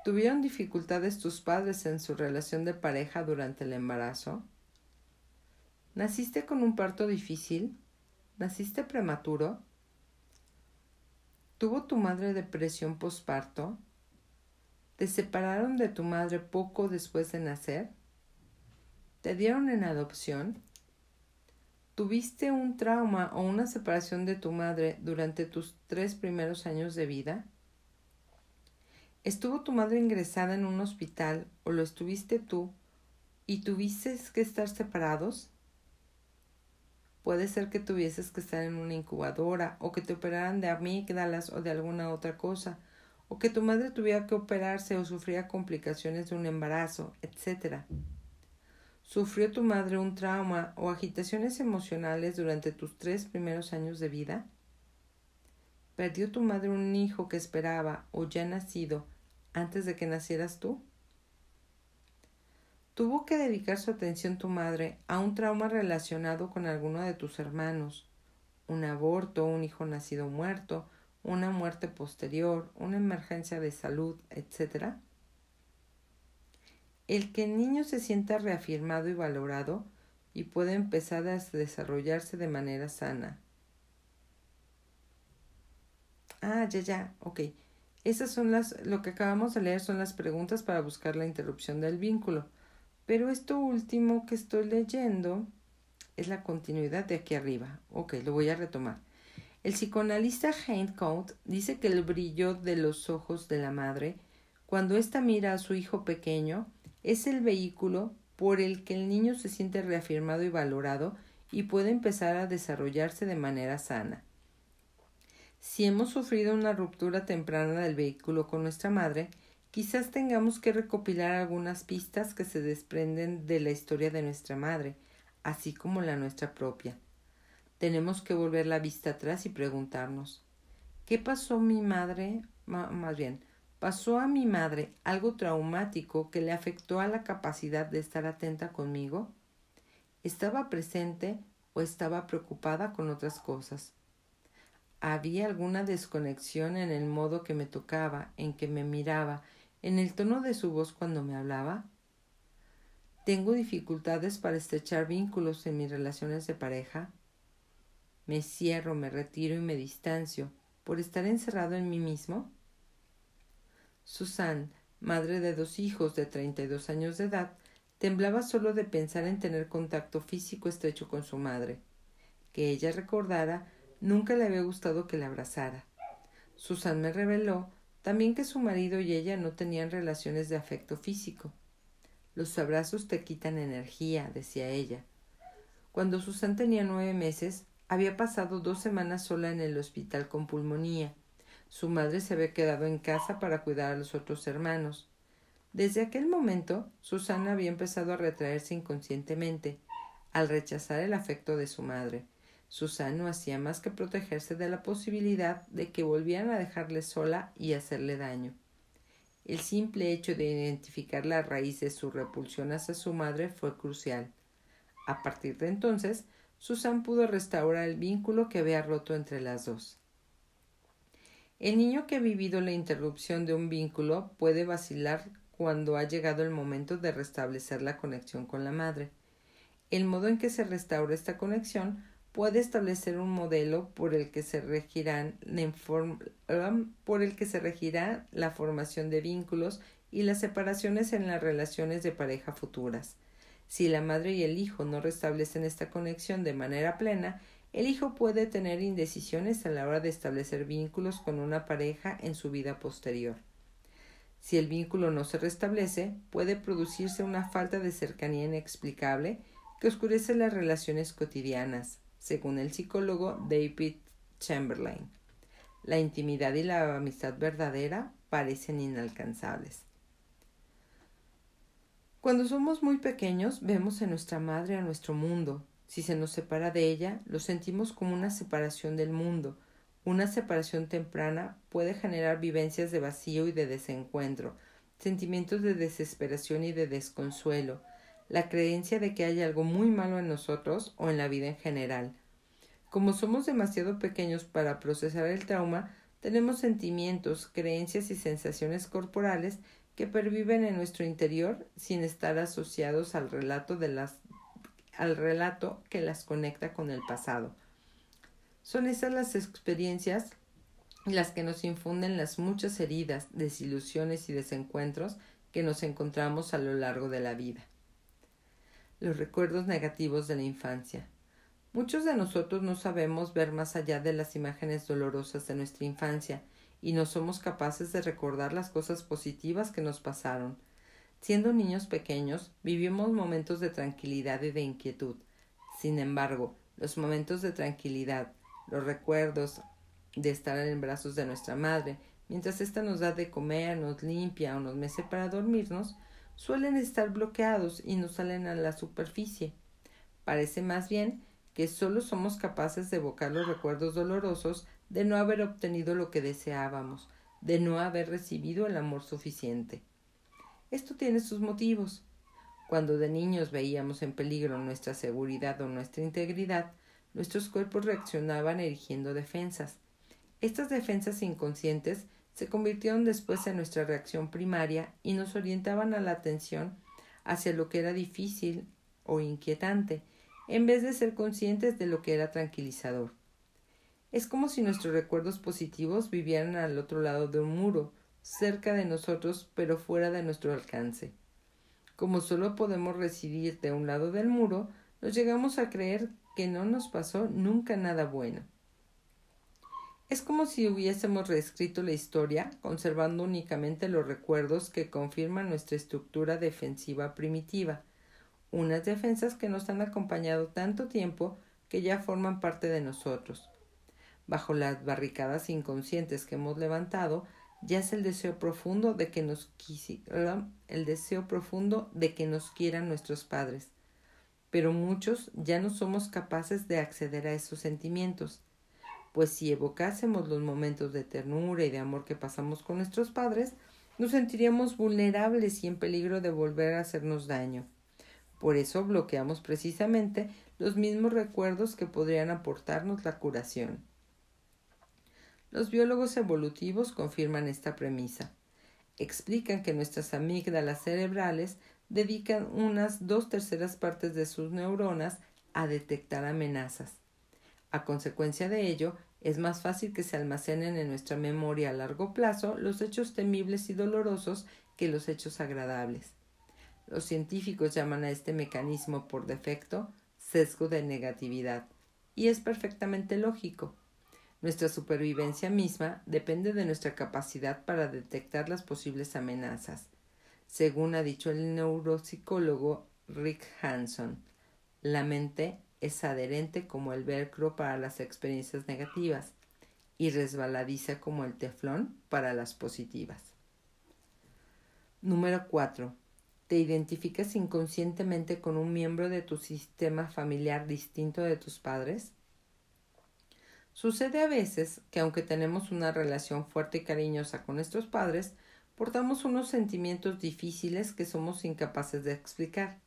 ¿Tuvieron dificultades tus padres en su relación de pareja durante el embarazo? ¿Naciste con un parto difícil? ¿Naciste prematuro? ¿Tuvo tu madre depresión posparto? ¿Te separaron de tu madre poco después de nacer? ¿Te dieron en adopción? ¿Tuviste un trauma o una separación de tu madre durante tus tres primeros años de vida? ¿Estuvo tu madre ingresada en un hospital o lo estuviste tú y tuviste que estar separados? Puede ser que tuvieses que estar en una incubadora o que te operaran de amígdalas o de alguna otra cosa o que tu madre tuviera que operarse o sufría complicaciones de un embarazo, etc. ¿Sufrió tu madre un trauma o agitaciones emocionales durante tus tres primeros años de vida? ¿Perdió tu madre un hijo que esperaba o ya nacido antes de que nacieras tú? ¿Tuvo que dedicar su atención tu madre a un trauma relacionado con alguno de tus hermanos? ¿Un aborto, un hijo nacido muerto, una muerte posterior, una emergencia de salud, etc. El que el niño se sienta reafirmado y valorado y pueda empezar a desarrollarse de manera sana. Ah, ya, ya, ok. Esas son las, lo que acabamos de leer son las preguntas para buscar la interrupción del vínculo. Pero esto último que estoy leyendo es la continuidad de aquí arriba. Ok, lo voy a retomar. El psicoanalista Hein Cote dice que el brillo de los ojos de la madre, cuando ésta mira a su hijo pequeño, es el vehículo por el que el niño se siente reafirmado y valorado y puede empezar a desarrollarse de manera sana. Si hemos sufrido una ruptura temprana del vehículo con nuestra madre, quizás tengamos que recopilar algunas pistas que se desprenden de la historia de nuestra madre, así como la nuestra propia. Tenemos que volver la vista atrás y preguntarnos, ¿qué pasó mi madre? más bien, ¿pasó a mi madre algo traumático que le afectó a la capacidad de estar atenta conmigo? ¿Estaba presente o estaba preocupada con otras cosas? ¿Había alguna desconexión en el modo que me tocaba, en que me miraba, en el tono de su voz cuando me hablaba? ¿Tengo dificultades para estrechar vínculos en mis relaciones de pareja? Me cierro, me retiro y me distancio por estar encerrado en mí mismo? Susan, madre de dos hijos de treinta y dos años de edad, temblaba solo de pensar en tener contacto físico estrecho con su madre. Que ella recordara, nunca le había gustado que la abrazara. Susan me reveló también que su marido y ella no tenían relaciones de afecto físico. Los abrazos te quitan energía, decía ella. Cuando Susan tenía nueve meses, había pasado dos semanas sola en el hospital con pulmonía. Su madre se había quedado en casa para cuidar a los otros hermanos. Desde aquel momento, Susana había empezado a retraerse inconscientemente, al rechazar el afecto de su madre. Susana no hacía más que protegerse de la posibilidad de que volvieran a dejarle sola y hacerle daño. El simple hecho de identificar la raíz de su repulsión hacia su madre fue crucial. A partir de entonces, Susan pudo restaurar el vínculo que había roto entre las dos. El niño que ha vivido la interrupción de un vínculo puede vacilar cuando ha llegado el momento de restablecer la conexión con la madre. El modo en que se restaura esta conexión puede establecer un modelo por el que se regirán por el que se regirá la formación de vínculos y las separaciones en las relaciones de pareja futuras. Si la madre y el hijo no restablecen esta conexión de manera plena, el hijo puede tener indecisiones a la hora de establecer vínculos con una pareja en su vida posterior. Si el vínculo no se restablece, puede producirse una falta de cercanía inexplicable que oscurece las relaciones cotidianas, según el psicólogo David Chamberlain. La intimidad y la amistad verdadera parecen inalcanzables. Cuando somos muy pequeños, vemos en nuestra madre a nuestro mundo. Si se nos separa de ella, lo sentimos como una separación del mundo. Una separación temprana puede generar vivencias de vacío y de desencuentro, sentimientos de desesperación y de desconsuelo, la creencia de que hay algo muy malo en nosotros o en la vida en general. Como somos demasiado pequeños para procesar el trauma, tenemos sentimientos, creencias y sensaciones corporales que perviven en nuestro interior sin estar asociados al relato de las al relato que las conecta con el pasado. Son esas las experiencias las que nos infunden las muchas heridas, desilusiones y desencuentros que nos encontramos a lo largo de la vida. Los recuerdos negativos de la infancia. Muchos de nosotros no sabemos ver más allá de las imágenes dolorosas de nuestra infancia y no somos capaces de recordar las cosas positivas que nos pasaron. Siendo niños pequeños, vivimos momentos de tranquilidad y de inquietud. Sin embargo, los momentos de tranquilidad, los recuerdos de estar en brazos de nuestra madre, mientras ésta nos da de comer, nos limpia o nos mece para dormirnos, suelen estar bloqueados y no salen a la superficie. Parece más bien que solo somos capaces de evocar los recuerdos dolorosos de no haber obtenido lo que deseábamos, de no haber recibido el amor suficiente. Esto tiene sus motivos. Cuando de niños veíamos en peligro nuestra seguridad o nuestra integridad, nuestros cuerpos reaccionaban erigiendo defensas. Estas defensas inconscientes se convirtieron después en nuestra reacción primaria y nos orientaban a la atención hacia lo que era difícil o inquietante, en vez de ser conscientes de lo que era tranquilizador. Es como si nuestros recuerdos positivos vivieran al otro lado de un muro, cerca de nosotros pero fuera de nuestro alcance. Como solo podemos residir de un lado del muro, nos llegamos a creer que no nos pasó nunca nada bueno. Es como si hubiésemos reescrito la historia, conservando únicamente los recuerdos que confirman nuestra estructura defensiva primitiva, unas defensas que nos han acompañado tanto tiempo que ya forman parte de nosotros, Bajo las barricadas inconscientes que hemos levantado, yace el deseo profundo de que nos el deseo profundo de que nos quieran nuestros padres. Pero muchos ya no somos capaces de acceder a esos sentimientos, pues si evocásemos los momentos de ternura y de amor que pasamos con nuestros padres, nos sentiríamos vulnerables y en peligro de volver a hacernos daño. Por eso bloqueamos precisamente los mismos recuerdos que podrían aportarnos la curación. Los biólogos evolutivos confirman esta premisa. Explican que nuestras amígdalas cerebrales dedican unas dos terceras partes de sus neuronas a detectar amenazas. A consecuencia de ello, es más fácil que se almacenen en nuestra memoria a largo plazo los hechos temibles y dolorosos que los hechos agradables. Los científicos llaman a este mecanismo por defecto sesgo de negatividad, y es perfectamente lógico. Nuestra supervivencia misma depende de nuestra capacidad para detectar las posibles amenazas. Según ha dicho el neuropsicólogo Rick Hanson, la mente es adherente como el velcro para las experiencias negativas y resbaladiza como el teflón para las positivas. Número 4. ¿Te identificas inconscientemente con un miembro de tu sistema familiar distinto de tus padres? Sucede a veces que aunque tenemos una relación fuerte y cariñosa con nuestros padres, portamos unos sentimientos difíciles que somos incapaces de explicar.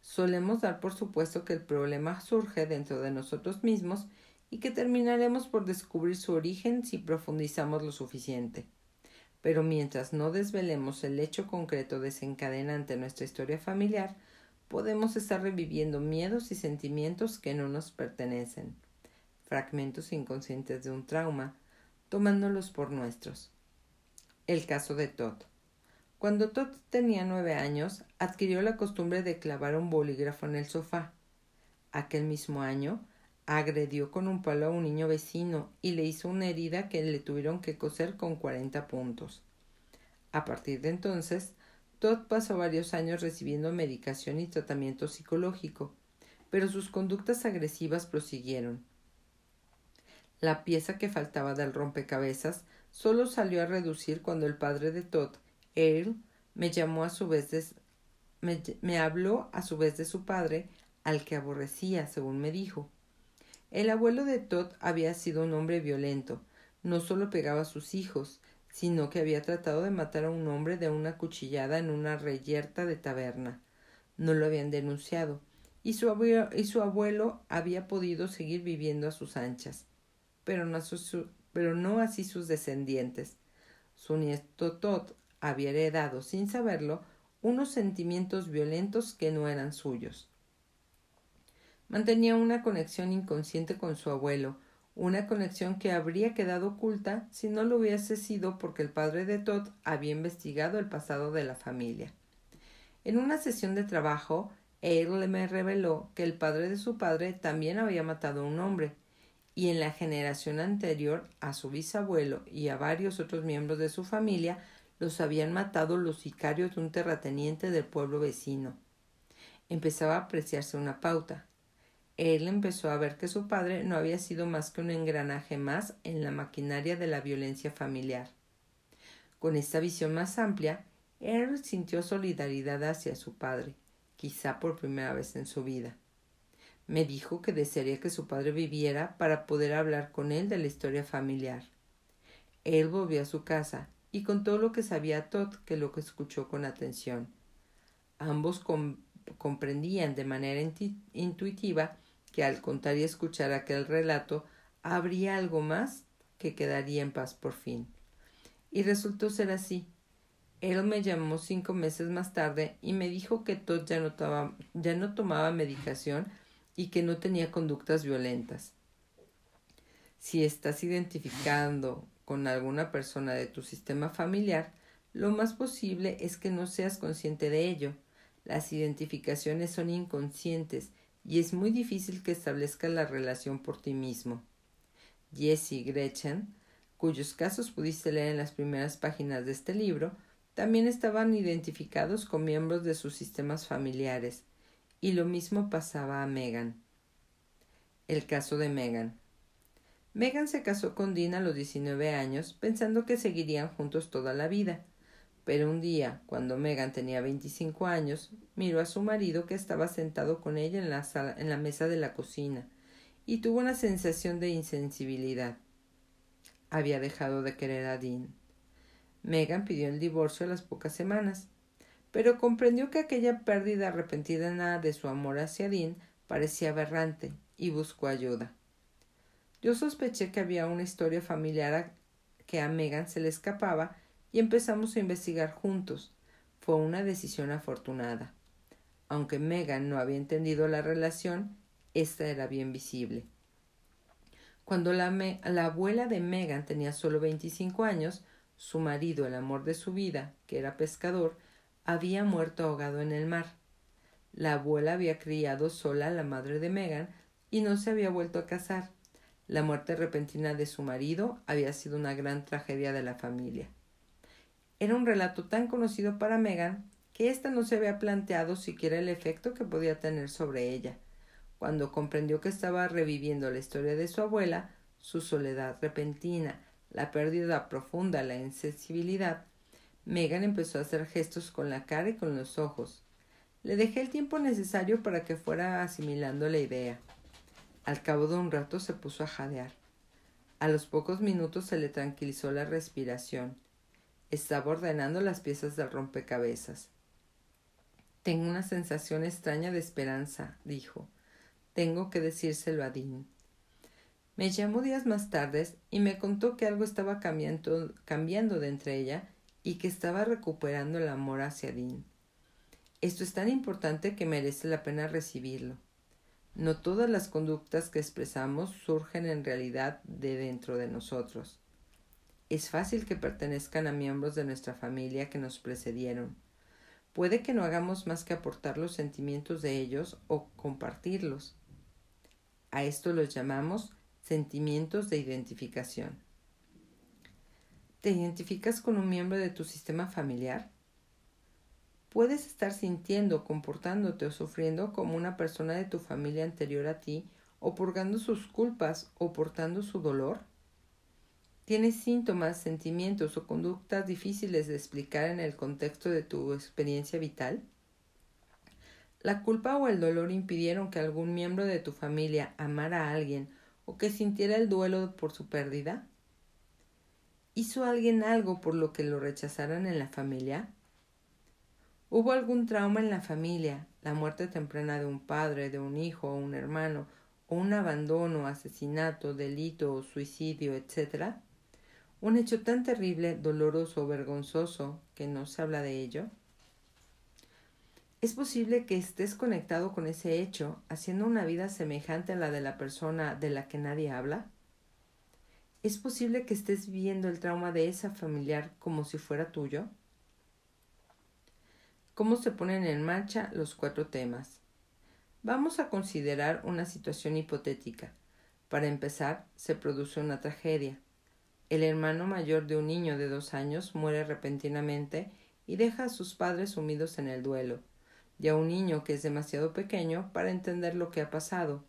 solemos dar por supuesto que el problema surge dentro de nosotros mismos y que terminaremos por descubrir su origen si profundizamos lo suficiente. Pero mientras no desvelemos el hecho concreto desencadenante de nuestra historia familiar, podemos estar reviviendo miedos y sentimientos que no nos pertenecen, fragmentos inconscientes de un trauma, tomándolos por nuestros. El caso de Todd. Cuando Todd tenía nueve años, adquirió la costumbre de clavar un bolígrafo en el sofá. Aquel mismo año, agredió con un palo a un niño vecino y le hizo una herida que le tuvieron que coser con cuarenta puntos. A partir de entonces, Todd pasó varios años recibiendo medicación y tratamiento psicológico, pero sus conductas agresivas prosiguieron. La pieza que faltaba del rompecabezas solo salió a reducir cuando el padre de Todd, Earl, me llamó a su vez de, me, habló a su vez de su padre, al que aborrecía, según me dijo. El abuelo de Todd había sido un hombre violento, no solo pegaba a sus hijos, sino que había tratado de matar a un hombre de una cuchillada en una reyerta de taberna. No lo habían denunciado, y su abuelo había podido seguir viviendo a sus anchas, pero no, así sus descendientes. Su nieto Todd había heredado, sin saberlo, unos sentimientos violentos que no eran suyos. Mantenía una conexión inconsciente con su abuelo, una conexión que habría quedado oculta si no lo hubiese sido porque el padre de Todd había investigado el pasado de la familia. En una sesión de trabajo, Earl me reveló que el padre de su padre también había matado a un hombre, y en la generación anterior a su bisabuelo y a varios otros miembros de su familia los habían matado los sicarios de un terrateniente del pueblo vecino. Empezaba a apreciarse una pauta él empezó a ver que su padre no había sido más que un engranaje más en la maquinaria de la violencia familiar. Con esta visión más amplia, él sintió solidaridad hacia su padre, quizá por primera vez en su vida. Me dijo que desearía que su padre viviera para poder hablar con él de la historia familiar. Él volvió a su casa y contó lo que sabía Todd, que lo que escuchó con atención. Ambos comprendían de manera intuitiva que al contar y escuchar aquel relato habría algo más que quedaría en paz por fin. Y resultó ser así. Él me llamó cinco meses más tarde y me dijo que Todd ya no, ya no tomaba medicación y que no tenía conductas violentas. Si estás identificando con alguna persona de tu sistema familiar, lo más posible es que no seas consciente de ello. Las identificaciones son inconscientes y es muy difícil que establezca la relación por ti mismo. Jesse Gretchen, cuyos casos pudiste leer en las primeras páginas de este libro, también estaban identificados con miembros de sus sistemas familiares, y lo mismo pasaba a Megan. El caso de Megan. Megan se casó con Dean a los 19 años pensando que seguirían juntos toda la vida. Pero un día, cuando Megan tenía veinticinco años, miró a su marido que estaba sentado con ella en la, sala, en la mesa de la cocina y tuvo una sensación de insensibilidad. Había dejado de querer a Dean. Megan pidió el divorcio a las pocas semanas, pero comprendió que aquella pérdida repentina de su amor hacia Dean parecía aberrante y buscó ayuda. Yo sospeché que había una historia familiar que a Megan se le escapaba y empezamos a investigar juntos. Fue una decisión afortunada. Aunque Megan no había entendido la relación, esta era bien visible. Cuando la, la abuela de Megan tenía solo veinticinco años, su marido, el amor de su vida, que era pescador, había muerto ahogado en el mar. La abuela había criado sola a la madre de Megan y no se había vuelto a casar. La muerte repentina de su marido había sido una gran tragedia de la familia. Era un relato tan conocido para Megan que ésta no se había planteado siquiera el efecto que podía tener sobre ella. Cuando comprendió que estaba reviviendo la historia de su abuela, su soledad repentina, la pérdida profunda, la insensibilidad, Megan empezó a hacer gestos con la cara y con los ojos. Le dejé el tiempo necesario para que fuera asimilando la idea. Al cabo de un rato se puso a jadear. A los pocos minutos se le tranquilizó la respiración estaba ordenando las piezas del rompecabezas. Tengo una sensación extraña de esperanza, dijo. Tengo que decírselo a Dean. Me llamó días más tarde y me contó que algo estaba cambiando, cambiando de entre ella y que estaba recuperando el amor hacia Dean. Esto es tan importante que merece la pena recibirlo. No todas las conductas que expresamos surgen en realidad de dentro de nosotros. Es fácil que pertenezcan a miembros de nuestra familia que nos precedieron. Puede que no hagamos más que aportar los sentimientos de ellos o compartirlos. A esto los llamamos sentimientos de identificación. ¿Te identificas con un miembro de tu sistema familiar? Puedes estar sintiendo, comportándote o sufriendo como una persona de tu familia anterior a ti, o purgando sus culpas o portando su dolor. ¿Tienes síntomas, sentimientos o conductas difíciles de explicar en el contexto de tu experiencia vital? ¿La culpa o el dolor impidieron que algún miembro de tu familia amara a alguien o que sintiera el duelo por su pérdida? ¿Hizo alguien algo por lo que lo rechazaran en la familia? ¿Hubo algún trauma en la familia, la muerte temprana de un padre, de un hijo o un hermano, o un abandono, asesinato, delito o suicidio, etc.? Un hecho tan terrible, doloroso o vergonzoso que no se habla de ello. ¿Es posible que estés conectado con ese hecho, haciendo una vida semejante a la de la persona de la que nadie habla? ¿Es posible que estés viviendo el trauma de esa familiar como si fuera tuyo? ¿Cómo se ponen en marcha los cuatro temas? Vamos a considerar una situación hipotética. Para empezar, se produce una tragedia. El hermano mayor de un niño de dos años muere repentinamente y deja a sus padres sumidos en el duelo, y a un niño que es demasiado pequeño para entender lo que ha pasado.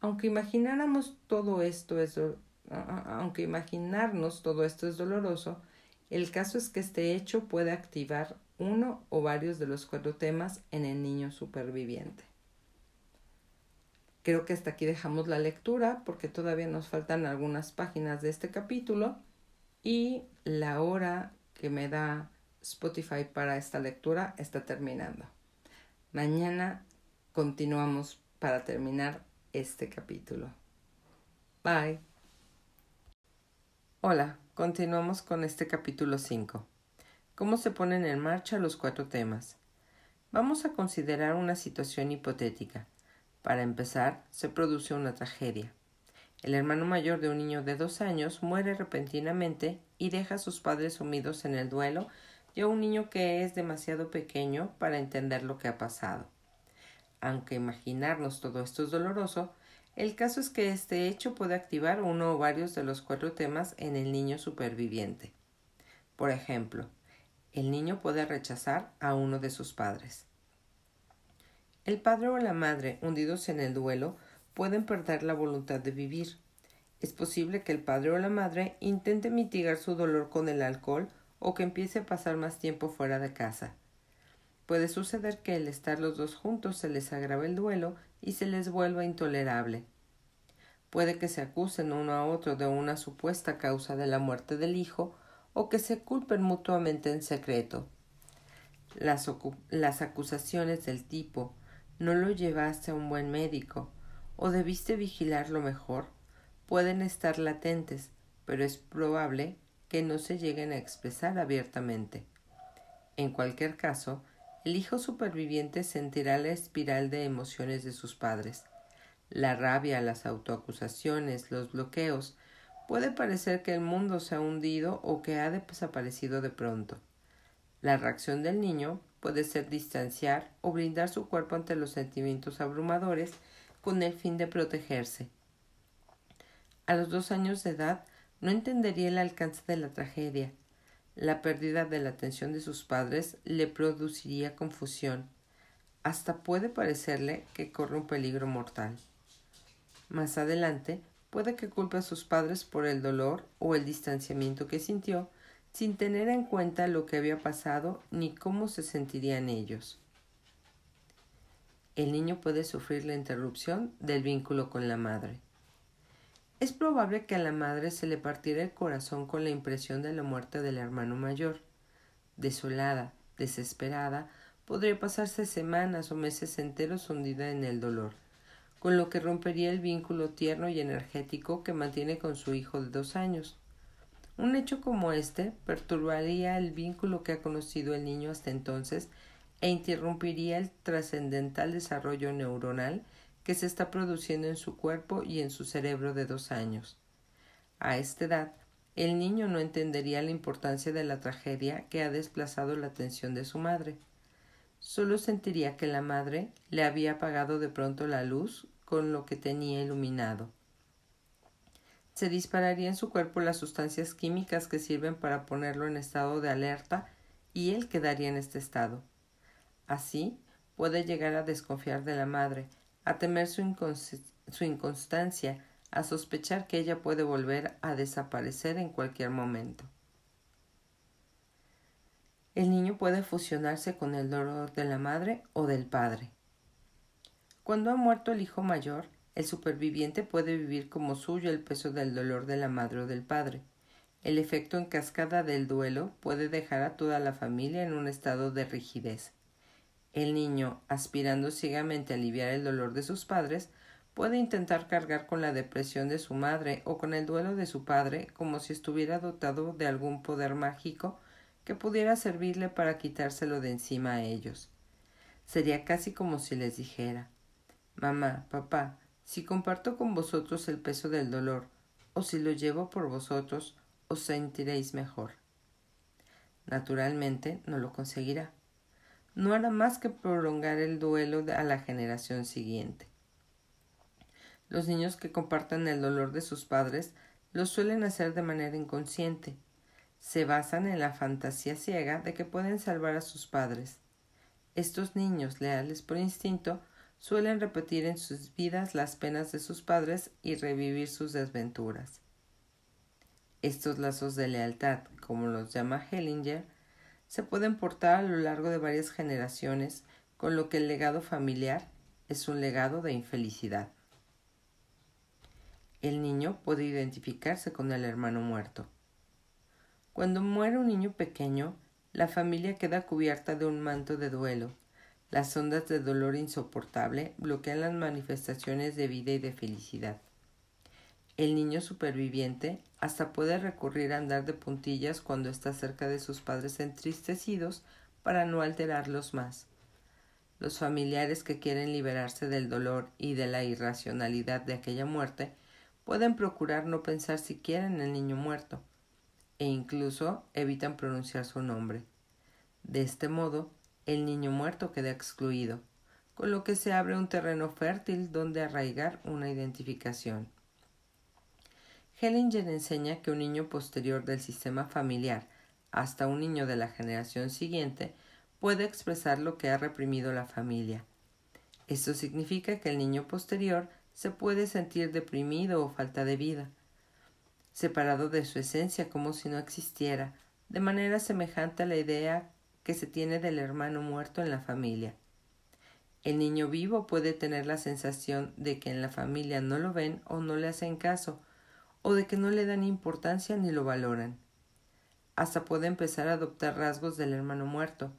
Aunque imagináramos todo esto es aunque imaginarnos todo esto es doloroso, el caso es que este hecho puede activar uno o varios de los cuatro temas en el niño superviviente. Creo que hasta aquí dejamos la lectura porque todavía nos faltan algunas páginas de este capítulo y la hora que me da Spotify para esta lectura está terminando. Mañana continuamos para terminar este capítulo. Bye. Hola, continuamos con este capítulo 5 cómo se ponen en marcha los cuatro temas. Vamos a considerar una situación hipotética. Para empezar, se produce una tragedia. El hermano mayor de un niño de dos años muere repentinamente y deja a sus padres sumidos en el duelo y a un niño que es demasiado pequeño para entender lo que ha pasado. Aunque imaginarnos todo esto es doloroso, el caso es que este hecho puede activar uno o varios de los cuatro temas en el niño superviviente. Por ejemplo, el niño puede rechazar a uno de sus padres. El padre o la madre, hundidos en el duelo, pueden perder la voluntad de vivir. Es posible que el padre o la madre intente mitigar su dolor con el alcohol o que empiece a pasar más tiempo fuera de casa. Puede suceder que el estar los dos juntos se les agrave el duelo y se les vuelva intolerable. Puede que se acusen uno a otro de una supuesta causa de la muerte del hijo o que se culpen mutuamente en secreto. Las, las acusaciones del tipo no lo llevaste a un buen médico o debiste vigilarlo mejor pueden estar latentes, pero es probable que no se lleguen a expresar abiertamente. En cualquier caso, el hijo superviviente sentirá la espiral de emociones de sus padres. La rabia, las autoacusaciones, los bloqueos, Puede parecer que el mundo se ha hundido o que ha desaparecido de pronto. La reacción del niño puede ser distanciar o brindar su cuerpo ante los sentimientos abrumadores con el fin de protegerse. A los dos años de edad no entendería el alcance de la tragedia. La pérdida de la atención de sus padres le produciría confusión. Hasta puede parecerle que corre un peligro mortal. Más adelante Puede que culpe a sus padres por el dolor o el distanciamiento que sintió, sin tener en cuenta lo que había pasado ni cómo se sentirían ellos. El niño puede sufrir la interrupción del vínculo con la madre. Es probable que a la madre se le partiera el corazón con la impresión de la muerte del hermano mayor. Desolada, desesperada, podría pasarse semanas o meses enteros hundida en el dolor, con lo que rompería el vínculo tierno y energético que mantiene con su hijo de dos años. Un hecho como este perturbaría el vínculo que ha conocido el niño hasta entonces e interrumpiría el trascendental desarrollo neuronal que se está produciendo en su cuerpo y en su cerebro de dos años. A esta edad, el niño no entendería la importancia de la tragedia que ha desplazado la atención de su madre. Solo sentiría que la madre le había apagado de pronto la luz con lo que tenía iluminado. Se dispararía en su cuerpo las sustancias químicas que sirven para ponerlo en estado de alerta y él quedaría en este estado. Así, puede llegar a desconfiar de la madre, a temer su, inconstancia, a sospechar que ella puede volver a desaparecer en cualquier momento. El niño puede fusionarse con el dolor de la madre o del padre. Cuando ha muerto el hijo mayor, el superviviente puede vivir como suyo el peso del dolor de la madre o del padre. El efecto en cascada del duelo puede dejar a toda la familia en un estado de rigidez. El niño, aspirando ciegamente a aliviar el dolor de sus padres, puede intentar cargar con la depresión de su madre o con el duelo de su padre como si estuviera dotado de algún poder mágico que pudiera servirle para quitárselo de encima a ellos. Sería casi como si les dijera Mamá, papá, si comparto con vosotros el peso del dolor, o si lo llevo por vosotros, os sentiréis mejor. Naturalmente no lo conseguirá no hará más que prolongar el duelo a la generación siguiente. Los niños que compartan el dolor de sus padres lo suelen hacer de manera inconsciente. Se basan en la fantasía ciega de que pueden salvar a sus padres. Estos niños, leales por instinto, suelen repetir en sus vidas las penas de sus padres y revivir sus desventuras. Estos lazos de lealtad, como los llama Hellinger, se pueden portar a lo largo de varias generaciones, con lo que el legado familiar es un legado de infelicidad. El niño puede identificarse con el hermano muerto. Cuando muere un niño pequeño, la familia queda cubierta de un manto de duelo. Las ondas de dolor insoportable bloquean las manifestaciones de vida y de felicidad. El niño superviviente hasta puede recurrir a andar de puntillas cuando está cerca de sus padres entristecidos para no alterarlos más. Los familiares que quieren liberarse del dolor y de la irracionalidad de aquella muerte pueden procurar no pensar siquiera en el niño muerto, e incluso evitan pronunciar su nombre. De este modo, el niño muerto queda excluido, con lo que se abre un terreno fértil donde arraigar una identificación. Hellinger enseña que un niño posterior del sistema familiar hasta un niño de la generación siguiente puede expresar lo que ha reprimido la familia. Esto significa que el niño posterior se puede sentir deprimido o falta de vida, separado de su esencia como si no existiera, de manera semejante a la idea que se tiene del hermano muerto en la familia. El niño vivo puede tener la sensación de que en la familia no lo ven o no le hacen caso, o de que no le dan importancia ni lo valoran. Hasta puede empezar a adoptar rasgos del hermano muerto,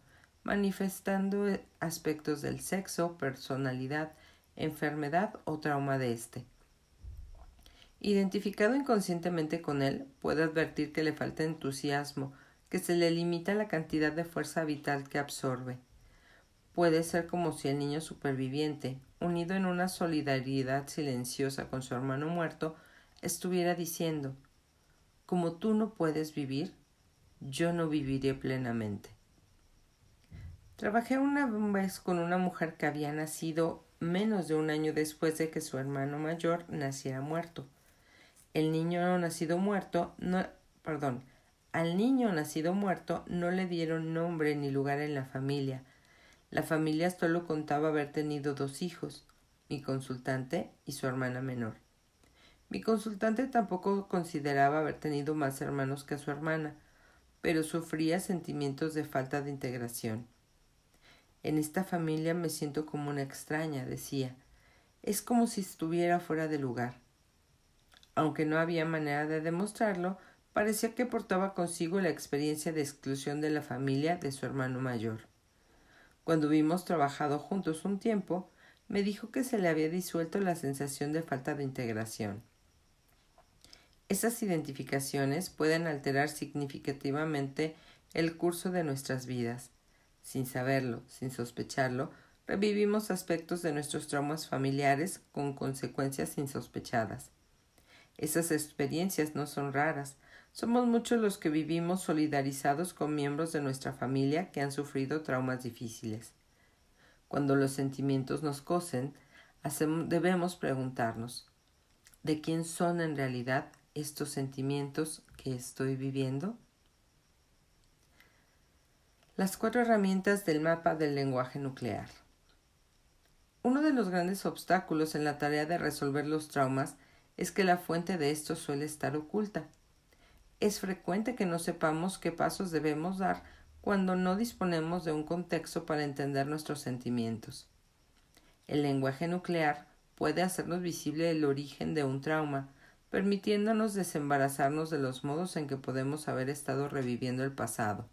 manifestando aspectos del sexo, personalidad, enfermedad o trauma de éste. Identificado inconscientemente con él, puede advertir que le falta entusiasmo, que se le limita la cantidad de fuerza vital que absorbe. Puede ser como si el niño superviviente, unido en una solidaridad silenciosa con su hermano muerto, estuviera diciendo, como tú no puedes vivir, yo no viviré plenamente. Trabajé una vez con una mujer que había nacido menos de un año después de que su hermano mayor naciera muerto. El niño nacido muerto, no, perdón, al niño nacido muerto no le dieron nombre ni lugar en la familia. La familia solo contaba haber tenido dos hijos, mi consultante y su hermana menor. Mi consultante tampoco consideraba haber tenido más hermanos que a su hermana, pero sufría sentimientos de falta de integración. En esta familia me siento como una extraña, decía. Es como si estuviera fuera de lugar. Aunque no había manera de demostrarlo, parecía que portaba consigo la experiencia de exclusión de la familia de su hermano mayor. Cuando hubimos trabajado juntos un tiempo, me dijo que se le había disuelto la sensación de falta de integración. Esas identificaciones pueden alterar significativamente el curso de nuestras vidas. Sin saberlo, sin sospecharlo, revivimos aspectos de nuestros traumas familiares con consecuencias insospechadas. Esas experiencias no son raras. Somos muchos los que vivimos solidarizados con miembros de nuestra familia que han sufrido traumas difíciles. Cuando los sentimientos nos cosen, debemos preguntarnos ¿de quién son en realidad estos sentimientos que estoy viviendo? Las cuatro herramientas del mapa del lenguaje nuclear. Uno de los grandes obstáculos en la tarea de resolver los traumas es que la fuente de estos suele estar oculta. Es frecuente que no sepamos qué pasos debemos dar cuando no disponemos de un contexto para entender nuestros sentimientos. El lenguaje nuclear puede hacernos visible el origen de un trauma, permitiéndonos desembarazarnos de los modos en que podemos haber estado reviviendo el pasado.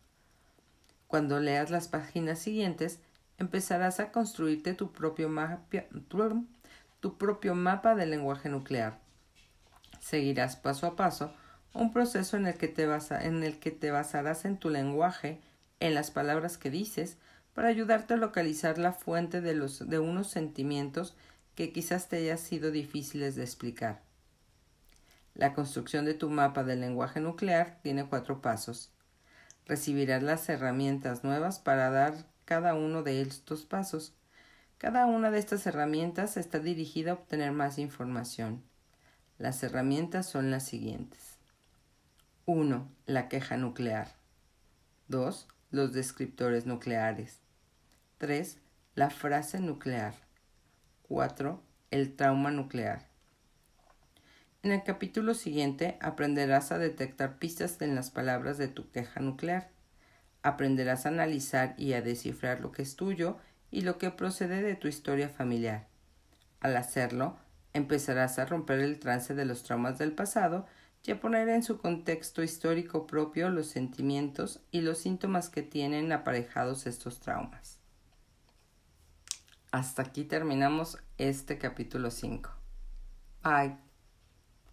Cuando leas las páginas siguientes, empezarás a construirte tu propio, mapa, tu propio mapa del lenguaje nuclear. Seguirás paso a paso un proceso en el que te, basarás en tu lenguaje en las palabras que dices para ayudarte a localizar la fuente de, los, de unos sentimientos que quizás te haya sido difíciles de explicar. La construcción de tu mapa del lenguaje nuclear tiene cuatro pasos. Recibirás las herramientas nuevas para dar cada uno de estos pasos. Cada una de estas herramientas está dirigida a obtener más información. Las herramientas son las siguientes. 1. La queja nuclear. 2 los descriptores nucleares. 3. La frase nuclear. 4. El trauma nuclear. En el capítulo siguiente aprenderás a detectar pistas en las palabras de tu queja nuclear. Aprenderás a analizar y a descifrar lo que es tuyo y lo que procede de tu historia familiar. Al hacerlo, empezarás a romper el trance de los traumas del pasado y a poner en su contexto histórico propio los sentimientos y los síntomas que tienen aparejados estos traumas. Hasta aquí terminamos este capítulo 5. Bye.